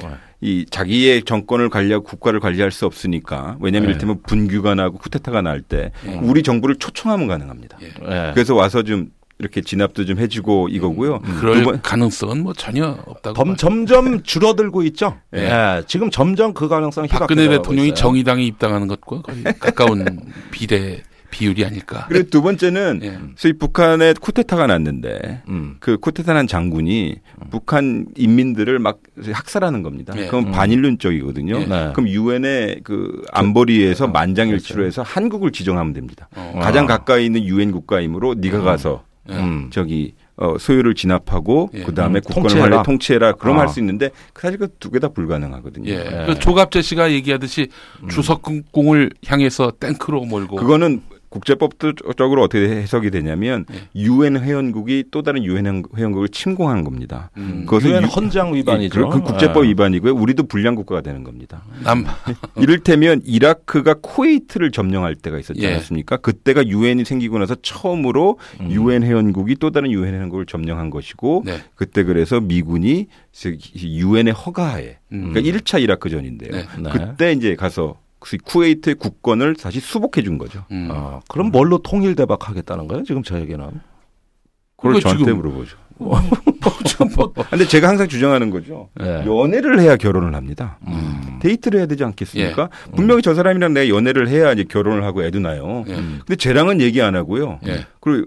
이 자기의 정권을 관리하고 국가를 관리할 수 없으니까 왜냐하면 네. 이를테면 분규가 나고 쿠데타가 날때 예. 우리 정부를 초청하면 가능합니다. 예. 예. 그래서 와서 좀 이렇게 진압도 좀 해주고 이거고요. 그럴 두 번- 가능성은 뭐 전혀 없다고. 범. 점점 줄어들고 있죠. 예. 예. 지금 점점 그 가능성이 박근혜 대통령이 있어요. 정의당에 입당하는 것과 거의 가까운 비례 비율이 아닐까. 그리고 두 번째는 예. 소위 북한에 쿠데타가 났는데 음. 그 쿠데타난 장군이 북한 인민들을 막 학살하는 겁니다. 예. 그건 음. 반인륜적이거든요. 예. 네. 그럼 유엔의 그 안보리에서 그렇죠. 만장일치로 해서 한국을 지정하면 됩니다. 어. 가장 가까이 있는 유엔 국가이므로 네가 가서 예. 음. 저기 어, 소유를 진압하고 예. 그 다음에 음, 국권을 통치해라. 관리 통치해라 그럼 아. 할수 있는데 사실 그 두 개 다 불가능하거든요. 예. 예. 그 조갑재 씨가 얘기하듯이 주석궁을 향해서 탱크로 몰고 그거는 국제법적으로 어떻게 해석이 되냐면 예. 유엔 회원국이 또 다른 유엔 회원국을 침공한 겁니다. 음, 그것은 유- 헌장 위반이죠. 그, 그 국제법 예. 위반이고요. 우리도 불량 국가가 되는 겁니다. 남 이를테면 이라크가 쿠웨이트를 점령할 때가 있었지 예. 않습니까? 그때가 유엔이 생기고 나서 처음으로 음. 유엔 회원국이 또 다른 유엔 회원국을 점령한 것이고 네. 그때 그래서 미군이 유엔의 허가하에 음. 그러니까 1차 이라크전인데요. 네. 네. 그때 이제 가서 그 쿠웨이트의 국권을 다시 수복해 준 거죠. 음. 아, 그럼 뭘로 통일 대박하겠다는 거예요? 지금 저 얘기는. 그걸 저한테 지금- 물어보죠. 지금 뭐 근데 제가 항상 주장하는 거죠. 예. 연애를 해야 결혼을 합니다. 음. 데이트를 해야 되지 않겠습니까? 예. 분명히 저 사람이랑 내가 연애를 해야 이제 결혼을 하고 애도 나요. 예. 근데 쟤랑은 얘기 안 하고요. 예. 그리고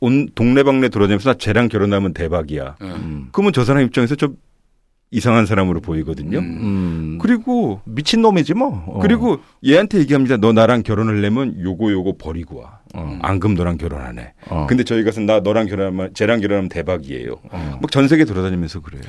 온 동네방네 돌아다니면서 나 쟤랑 결혼하면 대박이야. 예. 음. 그러면 저 사람 입장에서 좀 이상한 사람으로 보이거든요. 음. 음. 그리고 미친 놈이지 뭐. 어. 그리고 얘한테 얘기합니다. 너 나랑 결혼을 내면 요거 요거 버리고 와. 어. 안 그럼 너랑 결혼 안 해. 어. 근데 저희 가서 나 너랑 결혼하면 쟤랑 결혼하면 대박이에요. 어. 막전 세계 돌아다니면서 그래요.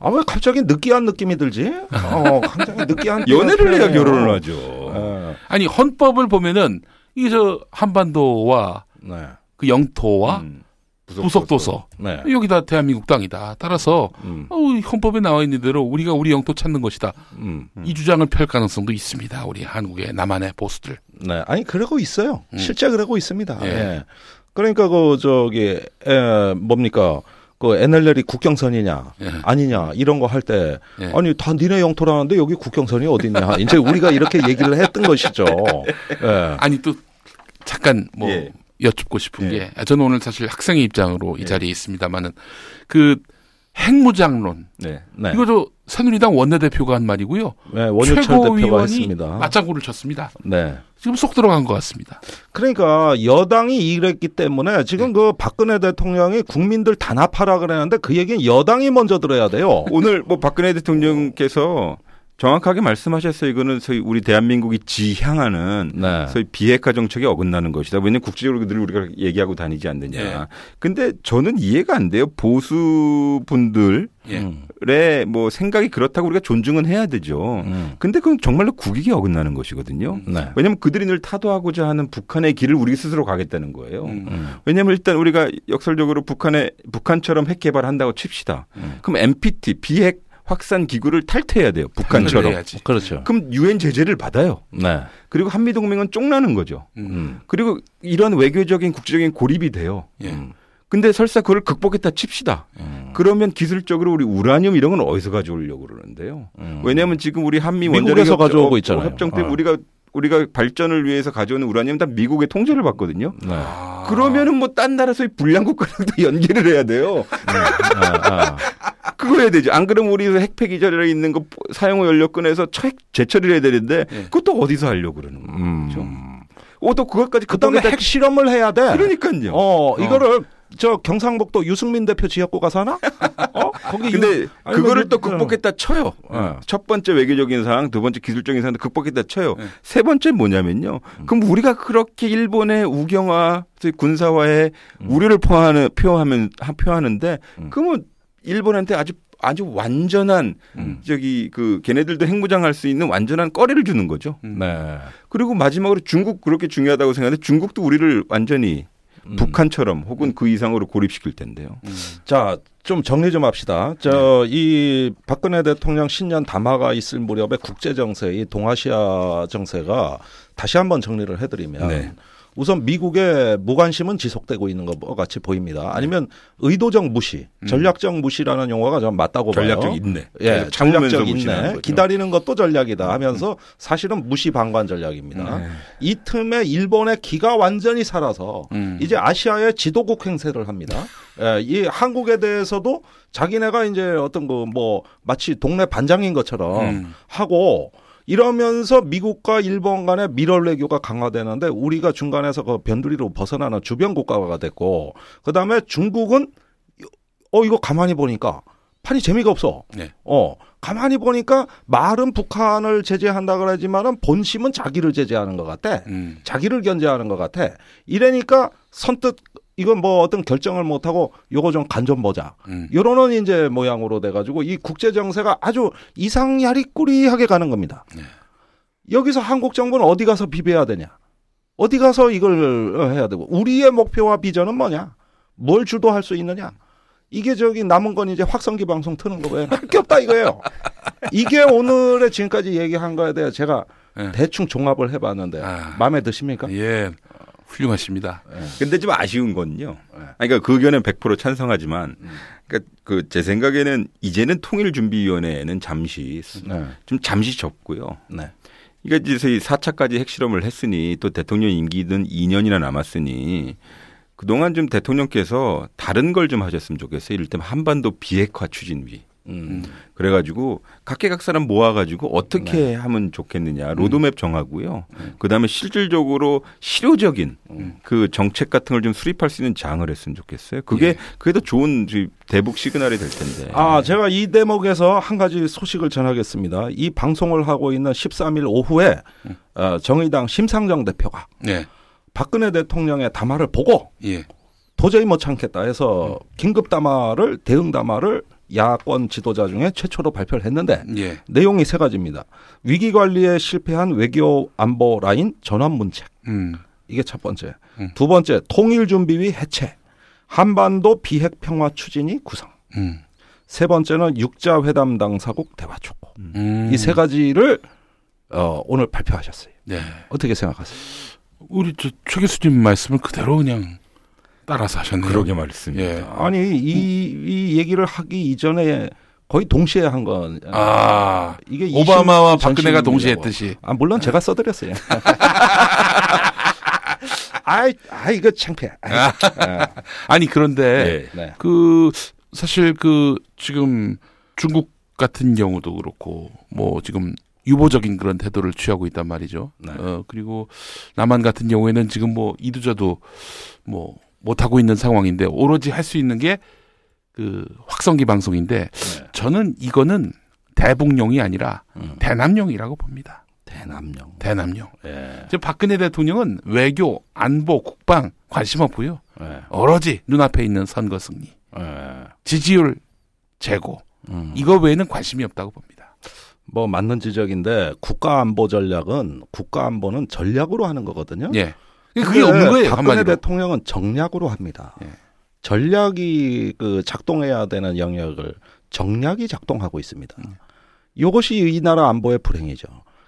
아, 왜 갑자기 느끼한 느낌이 들지? 어, 갑자기 느끼한. 연애를 해야. 결혼을 하죠. 예. 아니 헌법을 보면은 이게 저 한반도와 네. 그 영토와 음, 부속도서 네. 여기다 대한민국 땅이다. 따라서 음. 어, 헌법에 나와 있는 대로 우리가 우리 영토 찾는 것이다. 음. 음. 이 주장을 펼 가능성도 있습니다. 우리 한국의 남한의 보수들. 네. 아니, 그러고 있어요. 음. 실제 그러고 있습니다. 예. 예. 그러니까 그, 저기, 에, 뭡니까. 그 NLL이 국경선이냐 예. 아니냐 이런 거 할때 예. 아니 다 니네 영토라는데 여기 국경선이 어딨냐 이제 우리가 이렇게 얘기를 했던 것이죠. 예. 아니 또 잠깐 뭐 예. 여쭙고 싶은 예. 게 아, 저는 오늘 사실 학생의 입장으로 이 예. 자리에 있습니다만은 그 핵무장론 네. 네. 이거 저 새누리당 원내대표가 한 말이고요. 네, 최고위원이 했습니다. 맞장구를 쳤습니다. 네. 지금 쏙 들어간 것 같습니다. 그러니까 여당이 이랬기 때문에 지금 그 박근혜 대통령이 국민들 단합하라 그랬는데 그 얘기는 여당이 먼저 들어야 돼요. 오늘 뭐 박근혜 대통령께서 정확하게 말씀하셨어요. 이거는 소위 우리 대한민국이 지향하는 네. 소위 비핵화 정책에 어긋나는 것이다. 왜냐하면 국제적으로 늘 우리가 얘기하고 다니지 않느냐. 예. 근데 저는 이해가 안 돼요. 보수 분들의 예. 음. 뭐 생각이 그렇다고 우리가 존중은 해야 되죠. 음. 근데 그건 정말로 국익에 어긋나는 것이거든요. 네. 왜냐하면 그들이 늘 타도하고자 하는 북한의 길을 우리 스스로 가겠다는 거예요. 음. 음. 왜냐하면 일단 우리가 역설적으로 북한에 북한처럼 핵 개발한다고 칩시다. 음. 그럼 NPT 비핵 확산 기구를 탈퇴해야 돼요. 북한처럼. 그렇죠. 그럼 유엔 제재를 받아요. 네. 그리고 한미 동맹은 쫑나는 거죠. 음. 음. 그리고 이런 외교적인 국제적인 고립이 돼요. 예. 음. 근데 설사 그걸 극복했다 칩시다. 음. 그러면 기술적으로 우리 우라늄 이런 건 어디서 가져오려고 그러는데요. 음. 왜냐하면 지금 우리 한미 미국에서 원자력 가져오고 협- 있잖아요. 협정 때문에 어. 우리가 우리가 발전을 위해서 가져오는 우라늄 다 미국의 통제를 받거든요. 네. 아. 그러면은 뭐 딴 나라에서의 불량 국가랑도 연계를 해야 돼요. 아, 아. 그거 해야 되죠. 안 그러면 우리 핵폐 기절에 있는 거 사용 후 연료 꺼내서 핵 재처리를 해야 되는데 예. 그것도 어디서 하려고 그러는 거죠. 음. 어, 또 그것까지 그다음에 핵 실험을 해야 돼. 그러니까요. 어, 이거를 저 경상북도 유승민 대표 지역구 가서 하나? 어? 거기 근데 유- 아니, 그거를 뭐, 또 그- 극복했다 쳐요. 어. 첫 번째 외교적인 상황, 두 번째 기술적인 상황 극복했다 쳐요. 네. 세 번째 뭐냐면요. 음. 그럼 우리가 그렇게 일본의 우경화, 군사화에 음. 우려를 표하는 표하면 표하는데 음. 그러면 일본한테 아주 아주 완전한 음. 저기 그 걔네들도 핵무장할 수 있는 완전한 꺼리를 주는 거죠. 음. 네. 그리고 마지막으로 중국 그렇게 중요하다고 생각하는데 중국도 우리를 완전히 음. 북한처럼 혹은 그 이상으로 고립시킬 텐데요. 음. 자, 좀 정리 좀 합시다. 저, 이 박근혜 대통령 신년 담화가 있을 무렵에 국제 정세, 이 동아시아 정세가 다시 한번 정리를 해드리면 네. 우선 미국의 무관심은 지속되고 있는 것 같이 보입니다. 아니면 의도적 무시, 전략적 무시라는 용어가 좀 맞다고 봐요. 전략적 인내. 예, 참으면서 전략적 인내. 기다리는 것도 전략이다 하면서 사실은 무시 방관 전략입니다. 네. 이 틈에 일본의 기가 완전히 살아서 음. 이제 아시아의 지도국 행세를 합니다. 예, 이 한국에 대해서도 자기네가 이제 어떤 그 뭐 마치 동네 반장인 것처럼 음. 하고 이러면서 미국과 일본 간의 밀월 외교가 강화되는데 우리가 중간에서 그 변두리로 벗어나는 주변 국가가 됐고 그다음에 중국은 어 이거 가만히 보니까 판이 재미가 없어. 네. 어 가만히 보니까 말은 북한을 제재한다 그러지만은 본심은 자기를 제재하는 것 같아. 음. 자기를 견제하는 것 같아. 이러니까 선뜻 이건 뭐 어떤 결정을 못 하고 요거 좀 간 좀 보자. 음. 요런 이제 모양으로 돼 가지고 이 국제 정세가 아주 이상야리꾸리하게 가는 겁니다. 네. 여기서 한국 정부는 어디 가서 비벼야 되냐? 어디 가서 이걸 어, 해야 되고 우리의 목표와 비전은 뭐냐? 뭘 주도할 수 있느냐? 이게 저기 남은 건 이제 확성기 방송 트는 거고요. 할게 없다 이거예요. 이게 오늘의 지금까지 얘기한 거에 대해 제가 네. 대충 종합을 해봤는데 아. 마음에 드십니까? 예, 훌륭하십니다. 근데 좀 아쉬운 건요. 네. 아니, 그러니까 그 의견은 100% 찬성하지만, 음. 그러니까 그 제 생각에는 이제는 통일준비위원회는 잠시 네, 좀 잠시 접고요. 네, 이게 이제 저희 4차까지 핵실험을 했으니 또 대통령 임기는 2년이나 남았으니 그동안 좀 대통령께서 다른 걸 좀 하셨으면 좋겠어요. 이를테면 한반도 비핵화 추진위. 음, 그래가지고 각계각 사람 모아가지고 어떻게 네. 하면 좋겠느냐 로드맵 정하고요. 음. 그다음에 실질적으로 실효적인 음. 그 정책 같은 걸 좀 수립할 수 있는 장을 했으면 좋겠어요. 그게 예. 그게 더 좋은 대북 시그널이 될 텐데. 아, 제가 이 대목에서 한 가지 소식을 전하겠습니다. 이 방송을 하고 있는 13일 오후에 음. 어, 정의당 심상정 대표가 네, 박근혜 대통령의 담화를 보고 예, 도저히 못 참겠다 해서 긴급 담화를 대응 담화를 야권 지도자 중에 최초로 발표를 했는데 예, 내용이 세 가지입니다. 위기 관리에 실패한 외교 안보 라인 전환 문책. 음, 이게 첫 번째. 음. 두 번째 통일 준비위 해체. 한반도 비핵 평화 추진이 구성. 음, 세 번째는 육자 회담 당사국 대화 촉구. 음. 이세 가지를 어, 오늘 발표하셨어요. 네, 어떻게 생각하세요? 우리 저최 교수님 말씀을 그대로 그냥 따라서 하셨네요. 그러게 말씀입니다. 예. 아니 이, 이 얘기를 하기 이전에 거의 동시에 한 건. 아, 이게 오바마와 20 박근혜가 동시에. 했듯이. 아 물론 제가 써드렸어요. 아이, 아 이거 창피해. 아이, 아니 그런데 예. 네. 그 사실 그 지금 중국 같은 경우도 그렇고 뭐 지금 유보적인 그런 태도를 취하고 있단 말이죠. 네. 어 그리고 남한 같은 경우에는 지금 뭐 이두저도 뭐 못하고 있는 상황인데 오로지 할 수 있는 게 그 확성기 방송인데 네. 저는 이거는 대북용이 아니라 음, 대남용이라고 봅니다. 대남용. 대남용. 예. 지금 박근혜 대통령은 외교, 안보, 국방 관심 없고요. 예. 오로지 눈앞에 있는 선거 승리, 예. 지지율 제고 음. 이거 외에는 관심이 없다고 봅니다. 뭐 맞는 지적인데 국가 안보 전략은 국가 안보는 전략으로 하는 거거든요. 예. 그게 없는 거예요. 박근혜 한마디로. 대통령은 정략으로 합니다. 예. 전략이 그 작동해야 되는 영역을 정략이 작동하고 있습니다. 음. 이것이 이 나라 안보의 불행이죠.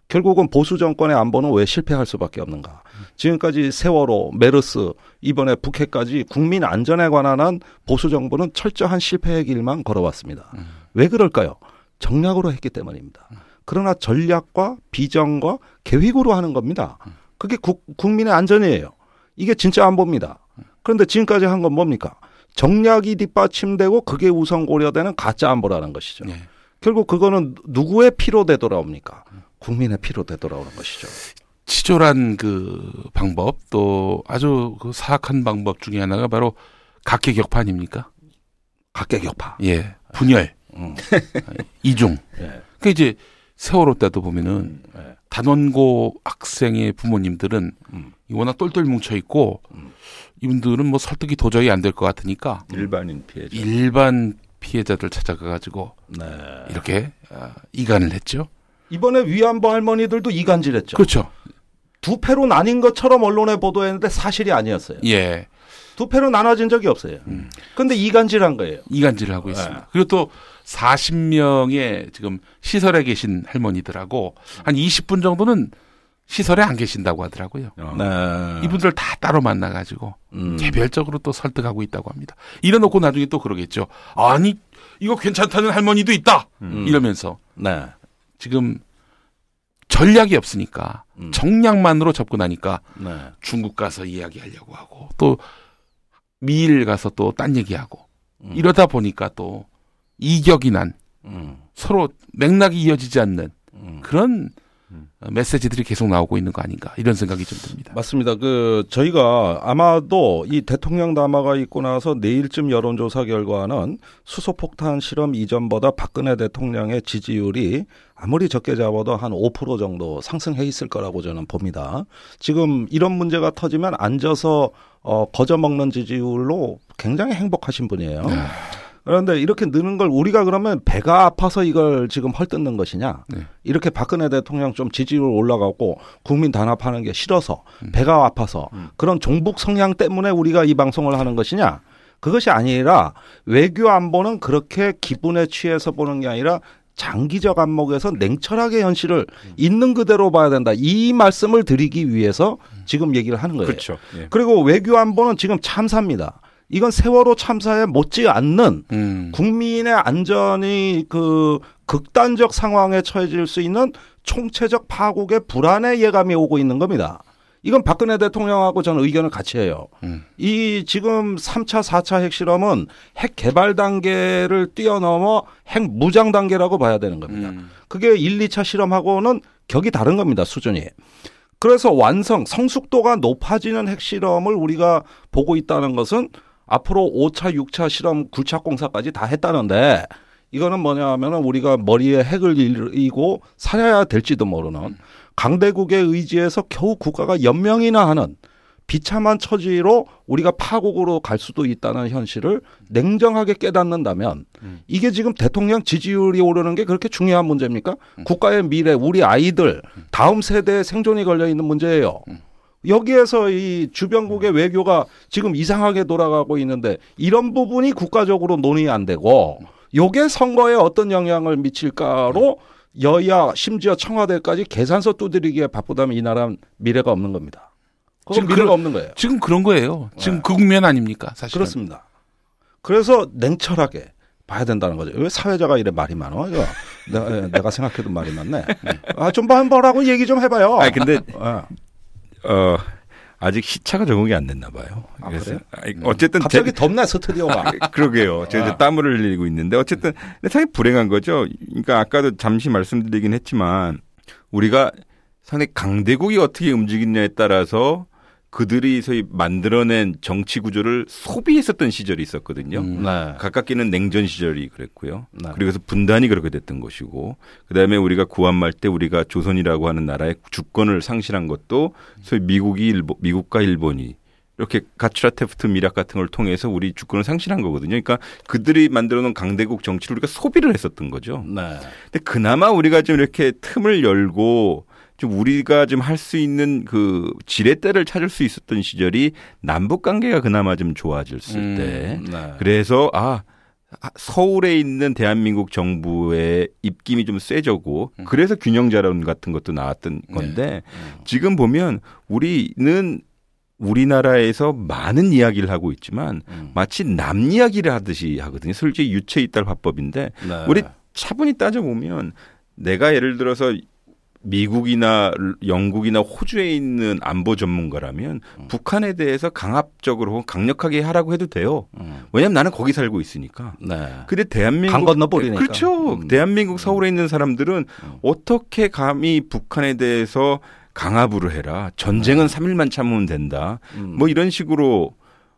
결국은 보수 정권의 안보는 왜 실패할 수밖에 없는가? 지금까지 세월호, 메르스, 이번에 북해까지 국민 안전에 관한 한 보수 정부는 철저한 실패의 길만 걸어왔습니다. 음. 왜 그럴까요? 정략으로 했기 때문입니다. 그러나 전략과 비전과 계획으로 하는 겁니다. 그게 국, 국민의 안전이에요. 이게 진짜 안보입니다. 그런데 지금까지 한 건 뭡니까? 정략이 뒷받침되고 그게 우선 고려되는 가짜 안보라는 것이죠. 예. 결국 그거는 누구의 피로 되돌아옵니까? 국민의 피로 되돌아오는 것이죠. 치졸한 그 방법 또 아주 그 사악한 방법 중에 하나가 바로 각계격파 아닙니까? 각계격파. 예. 분열, 음. 이중. 예. 그 이제 세월호 때도 보면은 예. 단원고 학생의 부모님들은 음. 워낙 똘똘 뭉쳐 있고 음. 이분들은 뭐 설득이 도저히 안 될 것 같으니까 일반인 피해자. 일반 피해자들 찾아가 가지고 네. 이렇게 아, 이간을 했죠. 이번에 위안부 할머니들도 이간질했죠. 그렇죠. 두 패로 나뉜 것처럼 언론에 보도했는데 사실이 아니었어요. 예. 두 패로 나눠진 적이 없어요. 음. 근데 이간질한 거예요. 이간질을 하고 네. 있습니다. 그리고 또 40명의 지금 시설에 계신 할머니들하고 한 20분 정도는 시설에 안 계신다고 하더라고요. 어. 네. 이분들 다 따로 만나가지고 음. 개별적으로 또 설득하고 있다고 합니다. 이래놓고 나중에 또 그러겠죠. 아니 이거 괜찮다는 할머니도 있다. 음. 이러면서 네. 지금 전략이 없으니까 음. 정략만으로 접근하니까 네. 중국 가서 이야기하려고 하고 또 미일 가서 또 딴 얘기하고 음. 이러다 보니까 또 이격이 난 음. 서로 맥락이 이어지지 않는 음. 그런 음. 메시지들이 계속 나오고 있는 거 아닌가 이런 생각이 좀 듭니다. 맞습니다. 그 저희가 아마도 이 대통령 담화가 있고 나서 내일쯤 여론조사 결과는 수소폭탄 실험 이전보다 박근혜 대통령의 지지율이 아무리 적게 잡아도 한 5% 정도 상승해 있을 거라고 저는 봅니다. 지금 이런 문제가 터지면 앉아서 어, 거저 먹는 지지율로 굉장히 행복하신 분이에요. 그런데 이렇게 느는 걸 우리가 그러면 배가 아파서 이걸 지금 헐뜯는 것이냐? 네. 이렇게 박근혜 대통령 좀 지지율 올라가고 국민 단합하는 게 싫어서 배가 아파서 그런 종북 성향 때문에 우리가 이 방송을 하는 것이냐? 그것이 아니라 외교 안보는 그렇게 기분에 취해서 보는 게 아니라 장기적 안목에서 냉철하게 현실을 있는 그대로 봐야 된다. 이 말씀을 드리기 위해서 지금 얘기를 하는 거예요. 그렇죠. 예. 그리고 외교 안보는 지금 참사입니다. 이건 세월호 참사에 못지 않는 음. 국민의 안전이 그 극단적 상황에 처해질 수 있는 총체적 파국의 불안의 예감이 오고 있는 겁니다. 이건 박근혜 대통령하고 저는 의견을 같이 해요. 음. 이 지금 3차, 4차 핵실험은 핵 개발 단계를 뛰어넘어 핵 무장 단계라고 봐야 되는 겁니다. 음. 그게 1, 2차 실험하고는 격이 다른 겁니다, 수준이. 그래서 완성, 성숙도가 높아지는 핵실험을 우리가 보고 있다는 것은 앞으로 5차, 6차 실험, 9차 공사까지 다 했다는데 이거는 뭐냐 하면은 우리가 머리에 핵을 일이고 살아야 될지도 모르는 강대국의 의지에서 겨우 국가가 연명이나 하는 비참한 처지로 우리가 파국으로 갈 수도 있다는 현실을 냉정하게 깨닫는다면 이게 지금 대통령 지지율이 오르는 게 그렇게 중요한 문제입니까? 국가의 미래, 우리 아이들, 다음 세대의 생존이 걸려 있는 문제예요. 여기에서 이 주변국의 외교가 지금 이상하게 돌아가고 있는데 이런 부분이 국가적으로 논의 안 되고 요게 선거에 어떤 영향을 미칠까로 여야 심지어 청와대까지 계산서 두드리기에 바쁘다면 이 나라는 미래가 없는 겁니다. 그건 지금 미래가 그런- 없는 거예요. 지금 그런 거예요. 지금 네. 그 국면 아닙니까? 사실 그렇습니다. 그래서 냉철하게 봐야 된다는 거죠. 왜 사회자가 이래 말이 많어? 이거 내가, 예, 내가 생각해도 말이 많네. 아, 좀 봐보라고 얘기 좀 해봐요. 아니 근데 아, 어 아직 시차가 적응이 안 됐나 봐요. 아, 그래서? 아니, 어쨌든 갑자기 제- 덥네 스튜디오가. 그러게요. 제가 이제 아. 땀을 흘리고 있는데 어쨌든 근데 상당히 불행한 거죠. 그러니까 아까도 잠시 말씀드리긴 했지만 우리가 상당히 강대국이 어떻게 움직이냐에 따라서 그들이 소위 만들어낸 정치 구조를 소비했었던 시절이 있었거든요. 음. 네. 가깝게는 냉전 시절이 그랬고요. 네. 그리고서 분단이 그렇게 됐던 것이고, 그 다음에 우리가 구한말 때 우리가 조선이라고 하는 나라의 주권을 상실한 것도 소위 미국이 일본, 미국과 일본이 이렇게 가츠라 테프트 미락 같은 걸 통해서 우리 주권을 상실한 거거든요. 그러니까 그들이 만들어 놓은 강대국 정치를 우리가 소비를 했었던 거죠. 네. 근데 그나마 우리가 좀 이렇게 틈을 열고 좀 우리가 좀 할 수 있는 그 지렛대를 찾을 수 있었던 시절이 남북 관계가 그나마 좀 좋아졌을 음, 때 네. 그래서 아 서울에 있는 대한민국 정부의 입김이 좀 세졌고 음. 그래서 균형 자론 같은 것도 나왔던 네. 건데 음. 지금 보면 우리는 우리나라에서 많은 이야기를 하고 있지만 음. 마치 남 이야기를 하듯이 하거든요. 솔직히 유체 이탈 화법인데 네. 우리 차분히 따져 보면 내가 예를 들어서 미국이나 영국이나 호주에 있는 안보 전문가라면 음. 북한에 대해서 강압적으로 혹은 강력하게 하라고 해도 돼요. 음. 왜냐하면 나는 거기 살고 있으니까. 네. 근데 대한민국 강 건너 버리니까. 그렇죠. 음. 대한민국 서울에 있는 사람들은 음. 어떻게 감히 북한에 대해서 강압으로 해라. 전쟁은 3일만 참으면 된다. 음. 뭐 이런 식으로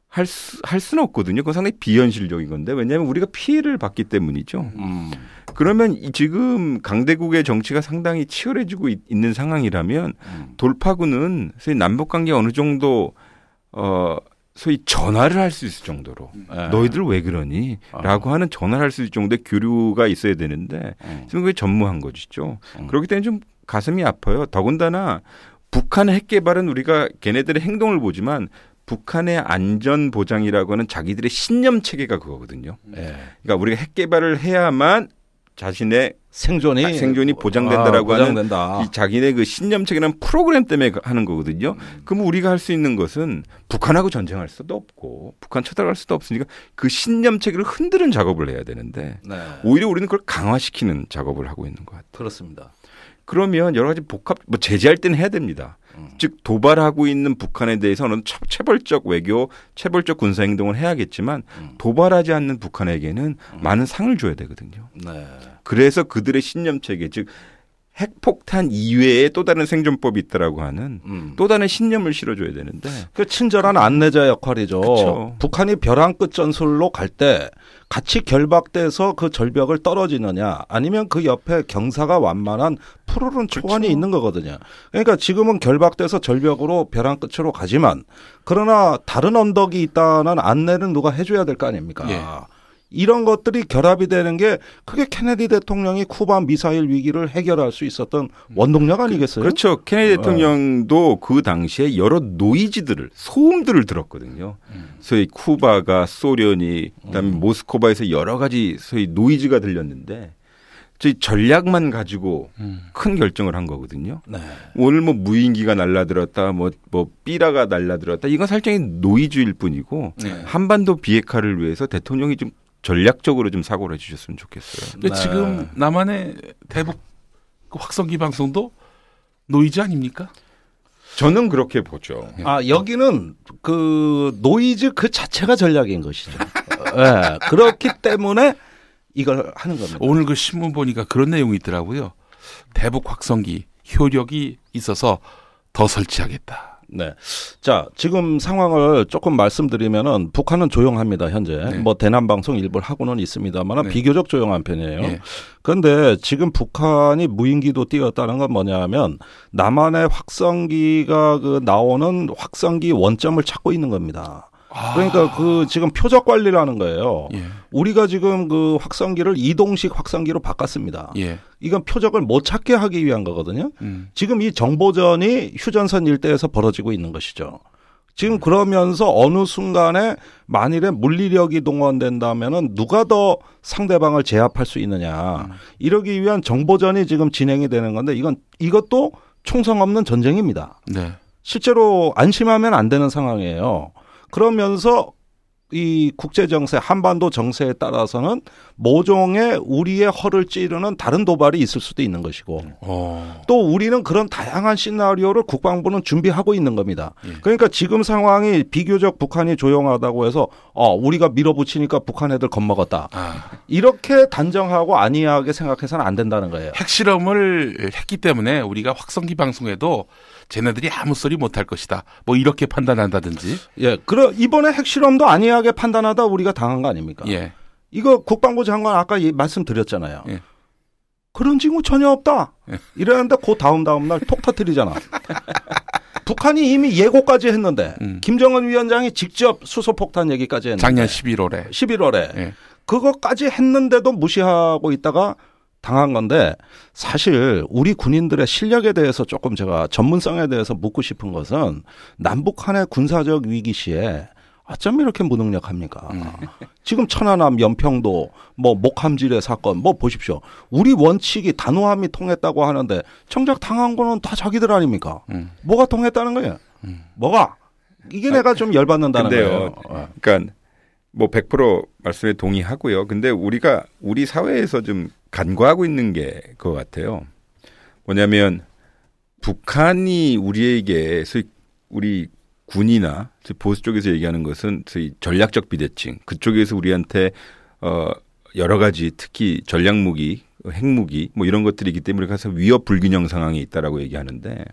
할, 수, 할 수는 없거든요. 그건 상당히 비현실적인 건데 왜냐하면 우리가 피해를 받기 때문이죠. 음. 그러면 이 지금 강대국의 정치가 상당히 치열해지고 있, 는 상황이라면 음. 돌파구는 소위 남북 관계 어느 정도 어 소위 전화를 할 수 있을 정도로 네. 너희들 왜 그러니? 아. 라고 하는 전화를 할 수 있을 정도의 교류가 있어야 되는데 음. 지금 그게 전무한 것이죠. 음. 그렇기 때문에 좀 가슴이 아파요. 더군다나 북한의 핵 개발은 우리가 걔네들의 행동을 보지만 북한의 안전 보장이라고 하는 자기들의 신념 체계가 그거거든요. 네. 그러니까 우리가 핵 개발을 해야만 자신의 생존이 아, 생존이 보장된다라고 아, 하는 보장된다. 이 자기네 그 신념 체계는 프로그램 때문에 하는 거거든요. 그럼 우리가 할 수 있는 것은 북한하고 전쟁할 수도 없고 북한 쳐들어갈 수도 없으니까 그 신념 체계를 흔드는 작업을 해야 되는데 네. 오히려 우리는 그걸 강화시키는 작업을 하고 있는 것 같아요. 그렇습니다. 그러면 여러 가지 복합 뭐 제재할 때는 해야 됩니다. 음. 즉 도발하고 있는 북한에 대해서는 차- 체벌적 외교, 체벌적 군사 행동을 해야겠지만 음. 도발하지 않는 북한에게는 많은 상을 줘야 되거든요. 네. 그래서 그들의 신념 체계 즉 핵폭탄 이외에 또 다른 생존법이 있다라고 하는 음. 또 다른 신념을 실어줘야 되는데 그 친절한 안내자 역할이죠. 그쵸. 북한이 벼랑 끝 전술로 갈 때 같이 결박돼서 그 절벽을 떨어지느냐, 아니면 그 옆에 경사가 완만한 100%는 초안이 있는 거거든요. 그러니까 지금은 결박돼서 절벽으로 벼랑 끝으로 가지만 그러나 다른 언덕이 있다는 안내는 누가 해줘야 될 거 아닙니까? 예. 이런 것들이 결합이 되는 게 그게 케네디 대통령이 쿠바 미사일 위기를 해결할 수 있었던 원동력 아니겠어요? 그렇죠. 케네디 어. 대통령도 그 당시에 여러 노이즈들을 소음들을 들었거든요. 소위 쿠바가 소련이 그다음에 모스코바에서 여러 가지 소위 노이즈가 들렸는데 저희 전략만 가지고 음. 큰 결정을 한 거거든요. 네. 오늘 뭐 무인기가 날라들었다, 뭐, 뭐, 삐라가 날라들었다. 이건 살짝의 노이즈일 뿐이고, 네. 한반도 비핵화를 위해서 대통령이 좀 전략적으로 좀 사고를 해주셨으면 좋겠어요. 근데 네. 지금 남한의 대북 그 확성기 방송도 노이즈 아닙니까? 저는 그렇게 보죠. 아 여기는 그 노이즈 그 자체가 전략인 것이죠. 예, 그렇기 때문에 이걸 하는 겁니다. 오늘 그 신문 보니까 그런 내용이 있더라고요. 대북 확성기 효력이 있어서 더 설치하겠다. 네. 자, 지금 상황을 조금 말씀드리면은 북한은 조용합니다, 현재. 네. 뭐 대남 방송 일부 하고는 있습니다만 네. 비교적 조용한 편이에요. 예. 그런데 지금 북한이 무인기도 띄웠다는 건 뭐냐면 남한의 확성기가 그 나오는 확성기 원점을 찾고 있는 겁니다. 그러니까 그 지금 표적 관리를 하는 거예요. 예. 우리가 지금 그 확성기를 이동식 확성기로 바꿨습니다. 예. 이건 표적을 못 찾게 하기 위한 거거든요. 음. 지금 이 정보전이 휴전선 일대에서 벌어지고 있는 것이죠. 지금 그러면서 어느 순간에 만일에 물리력이 동원된다면은 누가 더 상대방을 제압할 수 있느냐. 이러기 위한 정보전이 지금 진행이 되는 건데 이건 이것도 총성 없는 전쟁입니다. 네. 실제로 안심하면 안 되는 상황이에요. 그러면서 이 국제 정세, 한반도 정세에 따라서는 모종의 우리의 허를 찌르는 다른 도발이 있을 수도 있는 것이고 어. 또 우리는 그런 다양한 시나리오를 국방부는 준비하고 있는 겁니다. 예. 그러니까 지금 상황이 비교적 북한이 조용하다고 해서 어 우리가 밀어붙이니까 북한 애들 겁먹었다. 아. 이렇게 단정하고 안이하게 생각해서는 안 된다는 거예요. 핵실험을 했기 때문에 우리가 확성기 방송에도 쟤네들이 아무 소리 못할 것이다. 뭐 이렇게 판단한다든지. 예, 그러 이번에 핵실험도 안이하게 판단하다 우리가 당한 거 아닙니까? 예. 이거 국방부 장관 아까 이 말씀드렸잖아요. 예. 그런 징후 전혀 없다. 예. 이러는데 그 다음 다음 날 톡 터트리잖아. 북한이 이미 예고까지 했는데 음. 김정은 위원장이 직접 수소폭탄 얘기까지 했는데 작년 11월에. 11월에 예. 그거까지 했는데도 무시하고 있다가 당한 건데 사실 우리 군인들의 실력에 대해서 조금 제가 전문성에 대해서 묻고 싶은 것은 남북한의 군사적 위기 시에 어쩜 이렇게 무능력합니까? 음. 지금 천안함 연평도 뭐 목함질의 사건 뭐 보십시오. 우리 원칙이 단호함이 통했다고 하는데 정작 당한 거는 다 자기들 아닙니까? 음. 뭐가 통했다는 거예요? 음. 뭐가? 이게 내가 좀 열받는다는 근데요. 거예요. 어. 그러니까 뭐 100% 말씀에 동의하고요. 근데 우리가 우리 사회에서 좀 간과하고 있는 게 그거 같아요. 뭐냐면 북한이 우리에게 소위 우리 군이나 보수 쪽에서 얘기하는 것은 소위 전략적 비대칭 그쪽에서 우리한테 어 여러 가지 특히 전략 무기, 핵무기 뭐 이런 것들이기 때문에 가서 위협 불균형 상황에 있다라고 얘기하는데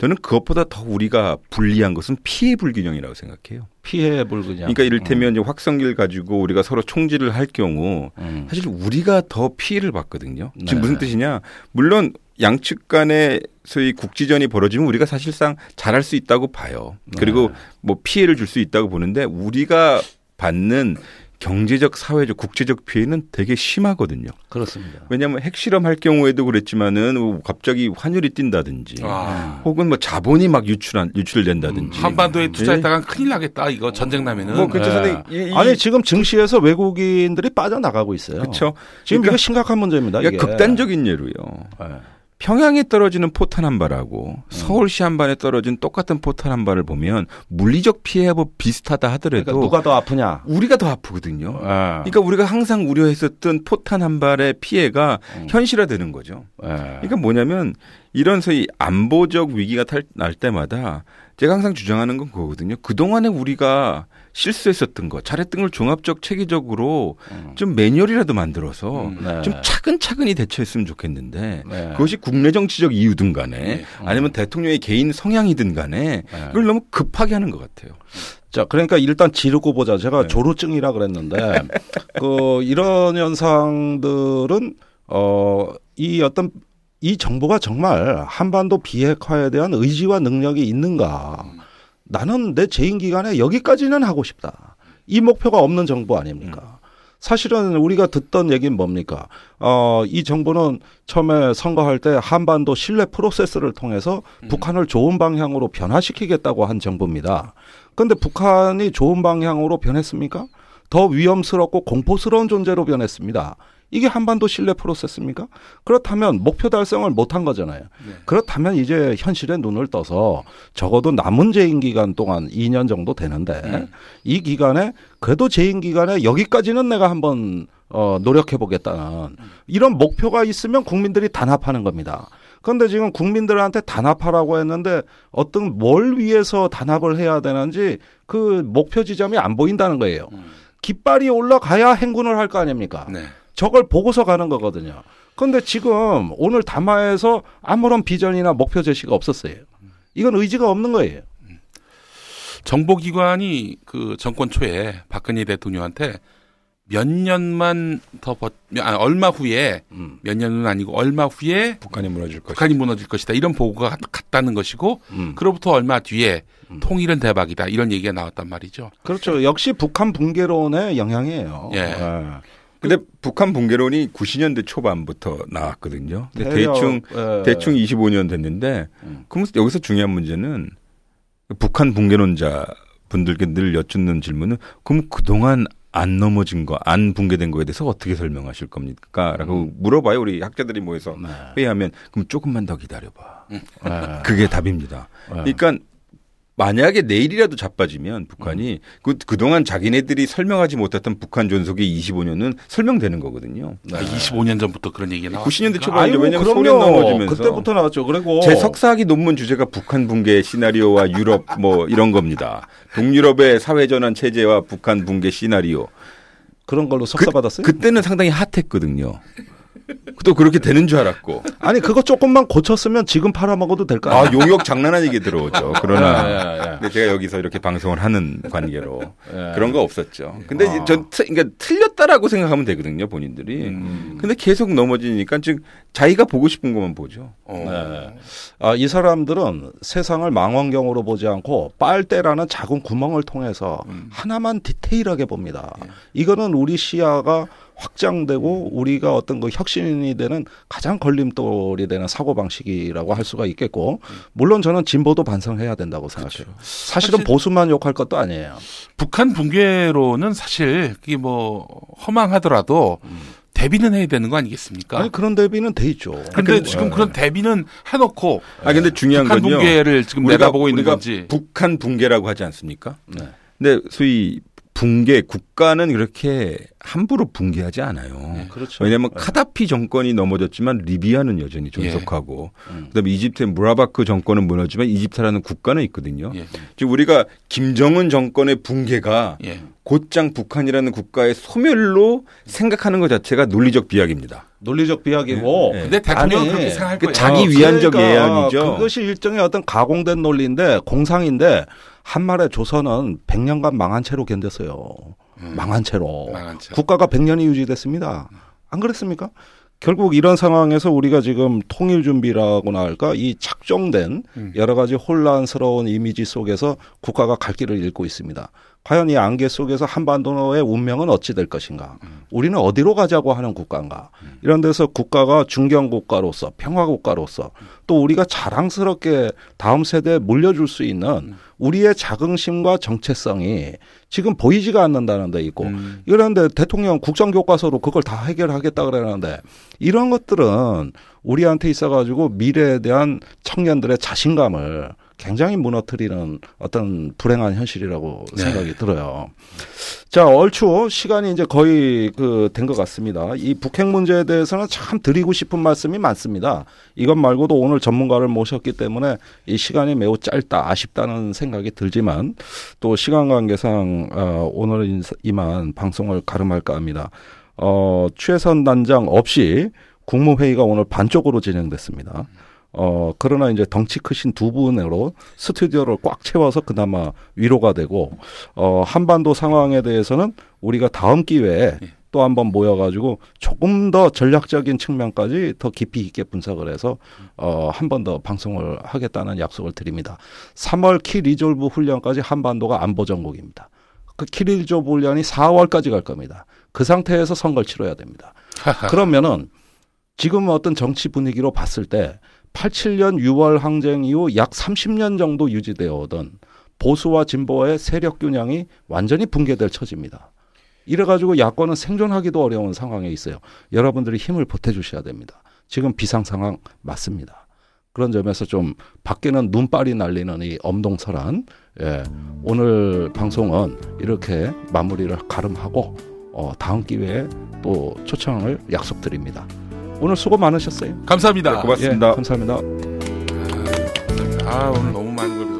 저는 그것보다 더 우리가 불리한 것은 피해 불균형이라고 생각해요. 피해 불그냥. 그러니까 이를테면 이제 확성기를 가지고 우리가 서로 총질을 할 경우 음. 사실 우리가 더 피해를 받거든요. 네. 지금 무슨 뜻이냐? 물론 양측 간의 소위 국지전이 벌어지면 우리가 사실상 잘할 수 있다고 봐요. 그리고 네. 뭐 피해를 줄 수 있다고 보는데 우리가 받는 경제적, 사회적, 국제적 피해는 되게 심하거든요. 그렇습니다. 왜냐하면 핵실험 할 경우에도 그랬지만은 뭐 갑자기 환율이 뛴다든지 아. 혹은 뭐 자본이 막 유출한 유출된다든지 한반도에 예. 투자했다가 큰일 나겠다. 이거 전쟁 나면은. 뭐 그렇죠. 네. 선생님. 이- 이- 아니 지금 증시에서 외국인들이 빠져나가고 있어요. 그렇죠. 지금 그러니까 이거 심각한 문제입니다. 그러니까 이게. 극단적인 예로요. 네. 평양에 떨어지는 포탄 한 발하고 서울시 한 발에 떨어진 똑같은 포탄 한 발을 보면 물리적 피해가 뭐 비슷하다 하더라도 그러니까 누가 더 아프냐? 우리가 더 아프거든요. 네. 그러니까 우리가 항상 우려했었던 포탄 한 발의 피해가 음. 현실화되는 거죠. 네. 그러니까 뭐냐면 이런 소위 안보적 위기가 탈- 날 때마다 제가 항상 주장하는 건 그거거든요. 그동안에 우리가 실수했었던 거, 잘했던 걸 종합적 체계적으로 음. 좀 매뉴얼이라도 만들어서 음. 네. 좀 차근차근히 대처했으면 좋겠는데 네. 그것이 국내 정치적 이유든 간에 네. 아니면 대통령의 개인 성향이든 간에 네. 그걸 너무 급하게 하는 것 같아요. 자, 그러니까 일단 지르고 보자. 제가 네. 조루증이라 그랬는데, 그, 이런 현상들은, 어, 이 어떤 이 정부가 정말 한반도 비핵화에 대한 의지와 능력이 있는가? 나는 내 재임 기간에 여기까지는 하고 싶다. 이 목표가 없는 정부 아닙니까? 사실은 우리가 듣던 얘기는 뭡니까? 어, 이 정부는 처음에 선거할 때 한반도 신뢰 프로세스를 통해서 북한을 좋은 방향으로 변화시키겠다고 한 정부입니다. 근데 북한이 좋은 방향으로 변했습니까? 더 위험스럽고 공포스러운 존재로 변했습니다. 이게 한반도 신뢰 프로세스입니까? 그렇다면 목표 달성을 못한 거잖아요. 네. 그렇다면 이제 현실에 눈을 떠서 적어도 남은 재임 기간 동안 2년 정도 되는데 음. 이 기간에 그래도 재임 기간에 여기까지는 내가 한번 어 노력해 보겠다는 이런 목표가 있으면 국민들이 단합하는 겁니다. 그런데 지금 국민들한테 단합하라고 했는데 어떤 뭘 위해서 단합을 해야 되는지 그 목표 지점이 안 보인다는 거예요. 깃발이 올라가야 행군을 할 거 아닙니까? 네. 저걸 보고서 가는 거거든요. 그런데 지금 오늘 담화에서 아무런 비전이나 목표 제시가 없었어요. 이건 의지가 없는 거예요. 정보기관이 그 정권 초에 박근혜 대통령한테 몇 년만 더 버, 아, 얼마 후에 음. 몇 년은 아니고 얼마 후에 북한이 무너질 것이. 북한이 무너질 것이다 이런 보고가 갔- 갔다는 것이고 음. 그로부터 얼마 뒤에 음. 통일은 대박이다 이런 얘기가 나왔단 말이죠. 그렇죠. 역시 북한 붕괴론의 영향이에요. 예. 근데 북한 붕괴론이 90년대 초반부터 나왔거든요. 근데 대략, 대충 예. 대충 25년 됐는데 음. 그럼 여기서 중요한 문제는 북한 붕괴론자 분들께 늘 여쭙는 질문은 그럼 그동안 안 넘어진 거, 안 붕괴된 거에 대해서 어떻게 설명하실 겁니까? 라고 물어봐요. 우리 학자들이 모여서 네. 회의하면 그럼 조금만 더 기다려봐. 예. 그게 답입니다. 예. 그러니까 만약에 내일이라도 자빠지면 북한이 그 그동안 자기네들이 설명하지 못했던 북한 존속의 25년은 설명되는 거거든요. 네. 아, 25년 전부터 그런 얘기가 나왔 90년대 초반에 왜냐면. 소련 넘어지면서 그때부터 나왔죠. 그리고 제 석사학위 논문 주제가 북한 붕괴 시나리오와 유럽 뭐 이런 겁니다. 동유럽의 사회 전환 체제와 북한 붕괴 시나리오. 그런 걸로 석사 받았어요? 그때는 상당히 핫했거든요. 또 그렇게 되는 줄 알았고. 아니 그거 조금만 고쳤으면 지금 팔아먹어도 될 거 아, 아니에요? 용역 장난 아니게 들어오죠. 그러나 예, 예, 예. 근데 제가 여기서 이렇게 방송을 하는 관계로 예. 그런 거 없었죠. 근데 아. 전 트, 그러니까 틀렸다라고 생각하면 되거든요, 본인들이. 음. 근데 계속 넘어지니까 즉 자기가 보고 싶은 것만 보죠. 어. 네. 아, 이 사람들은 세상을 망원경으로 보지 않고 빨대라는 작은 구멍을 통해서 음. 하나만 디테일하게 봅니다. 예. 이거는 우리 시야가 확장되고 우리가 어떤 그 혁신이 되는 가장 걸림돌이 되는 사고 방식이라고 할 수가 있겠고 물론 저는 진보도 반성해야 된다고 생각해요. 사실은 사실- 보수만 욕할 것도 아니에요. 북한 붕괴로는 사실 그게 뭐 허망하더라도 대비는 해야 되는 거 아니겠습니까? 아니 그런 대비는 돼 있죠. 근데 그- 지금 예. 그런 대비는 해놓고 아 근데 중요한 북한 건요. 붕괴를 지금 우리가- 내다보고 있는 우리가 건지. 북한 붕괴라고 하지 않습니까? 네. 근데 소위 붕괴 국가는 그렇게 함부로 붕괴하지 않아요. 네. 그렇죠. 왜냐하면 네. 카다피 정권이 넘어졌지만 리비아는 여전히 존속하고 음. 그다음에 이집트의 무라바크 정권은 무너지만 이집트라는 국가는 있거든요. 예. 지금 우리가 김정은 정권의 붕괴가 예. 곧장 북한이라는 국가의 소멸로 생각하는 것 자체가 논리적 비약입니다. 논리적 비약이고 네. 근데 대통령은 아니, 그렇게 생각할 그 거예요. 자기 위안적 그러니까 예안이죠. 그것이 일종의 어떤 가공된 논리인데 공상인데 한말의 조선은 100년간 망한 채로 견뎠어요. 음. 망한 채로. 망한 채. 국가가 100년이 유지됐습니다. 안 그랬습니까? 결국 이런 상황에서 우리가 지금 통일 준비라고나 할까 이 착종된 음. 여러 가지 혼란스러운 이미지 속에서 국가가 갈 길을 잃고 있습니다. 과연 이 안개 속에서 한반도의 운명은 어찌 될 것인가? 우리는 어디로 가자고 하는 국가인가? 이런 데서 국가가 중견 국가로서 평화 국가로서 또 우리가 자랑스럽게 다음 세대에 물려줄 수 있는 우리의 자긍심과 정체성이 지금 보이지가 않는다는 데 있고 음. 이런데 대통령 국정교과서로 그걸 다 해결하겠다 그러는데 이런 것들은 우리한테 있어가지고 미래에 대한 청년들의 자신감을 굉장히 무너뜨리는 어떤 불행한 현실이라고 네. 생각이 들어요. 자, 얼추 시간이 이제 거의 그 된 것 같습니다. 이 북핵 문제에 대해서는 참 드리고 싶은 말씀이 많습니다. 이것 말고도 오늘 전문가를 모셨기 때문에 이 시간이 매우 짧다, 아쉽다는 생각이 들지만 또 시간 관계상 어, 오늘은 이만 방송을 가름할까 합니다. 어, 최선 단장 없이 국무회의가 오늘 반쪽으로 진행됐습니다. 어, 그러나 이제 덩치 크신 두 분으로 스튜디오를 꽉 채워서 그나마 위로가 되고, 어, 한반도 상황에 대해서는 우리가 다음 기회에 또 한번 모여가지고 조금 더 전략적인 측면까지 더 깊이 있게 분석을 해서 어, 한 번 더 방송을 하겠다는 약속을 드립니다. 3월 키 리졸브 훈련까지 한반도가 안보 전국입니다. 그 키 리졸브 훈련이 4월까지 갈 겁니다. 그 상태에서 선거를 치러야 됩니다. 그러면은 지금 어떤 정치 분위기로 봤을 때 87년 6월 항쟁 이후 약 30년 정도 유지되어 오던 보수와 진보의 세력 균형이 완전히 붕괴될 처지입니다. 이래가지고 야권은 생존하기도 어려운 상황에 있어요. 여러분들이 힘을 보태주셔야 됩니다. 지금 비상 상황 맞습니다. 그런 점에서 좀 밖에는 눈발이 날리는 이 엄동설한 예, 오늘 방송은 이렇게 마무리를 가름하고 어, 다음 기회에 또 초청을 약속드립니다. 오늘 수고 많으셨어요. 감사합니다. 네, 고맙습니다. 예, 감사합니다. 아 오늘 너무 많은 걸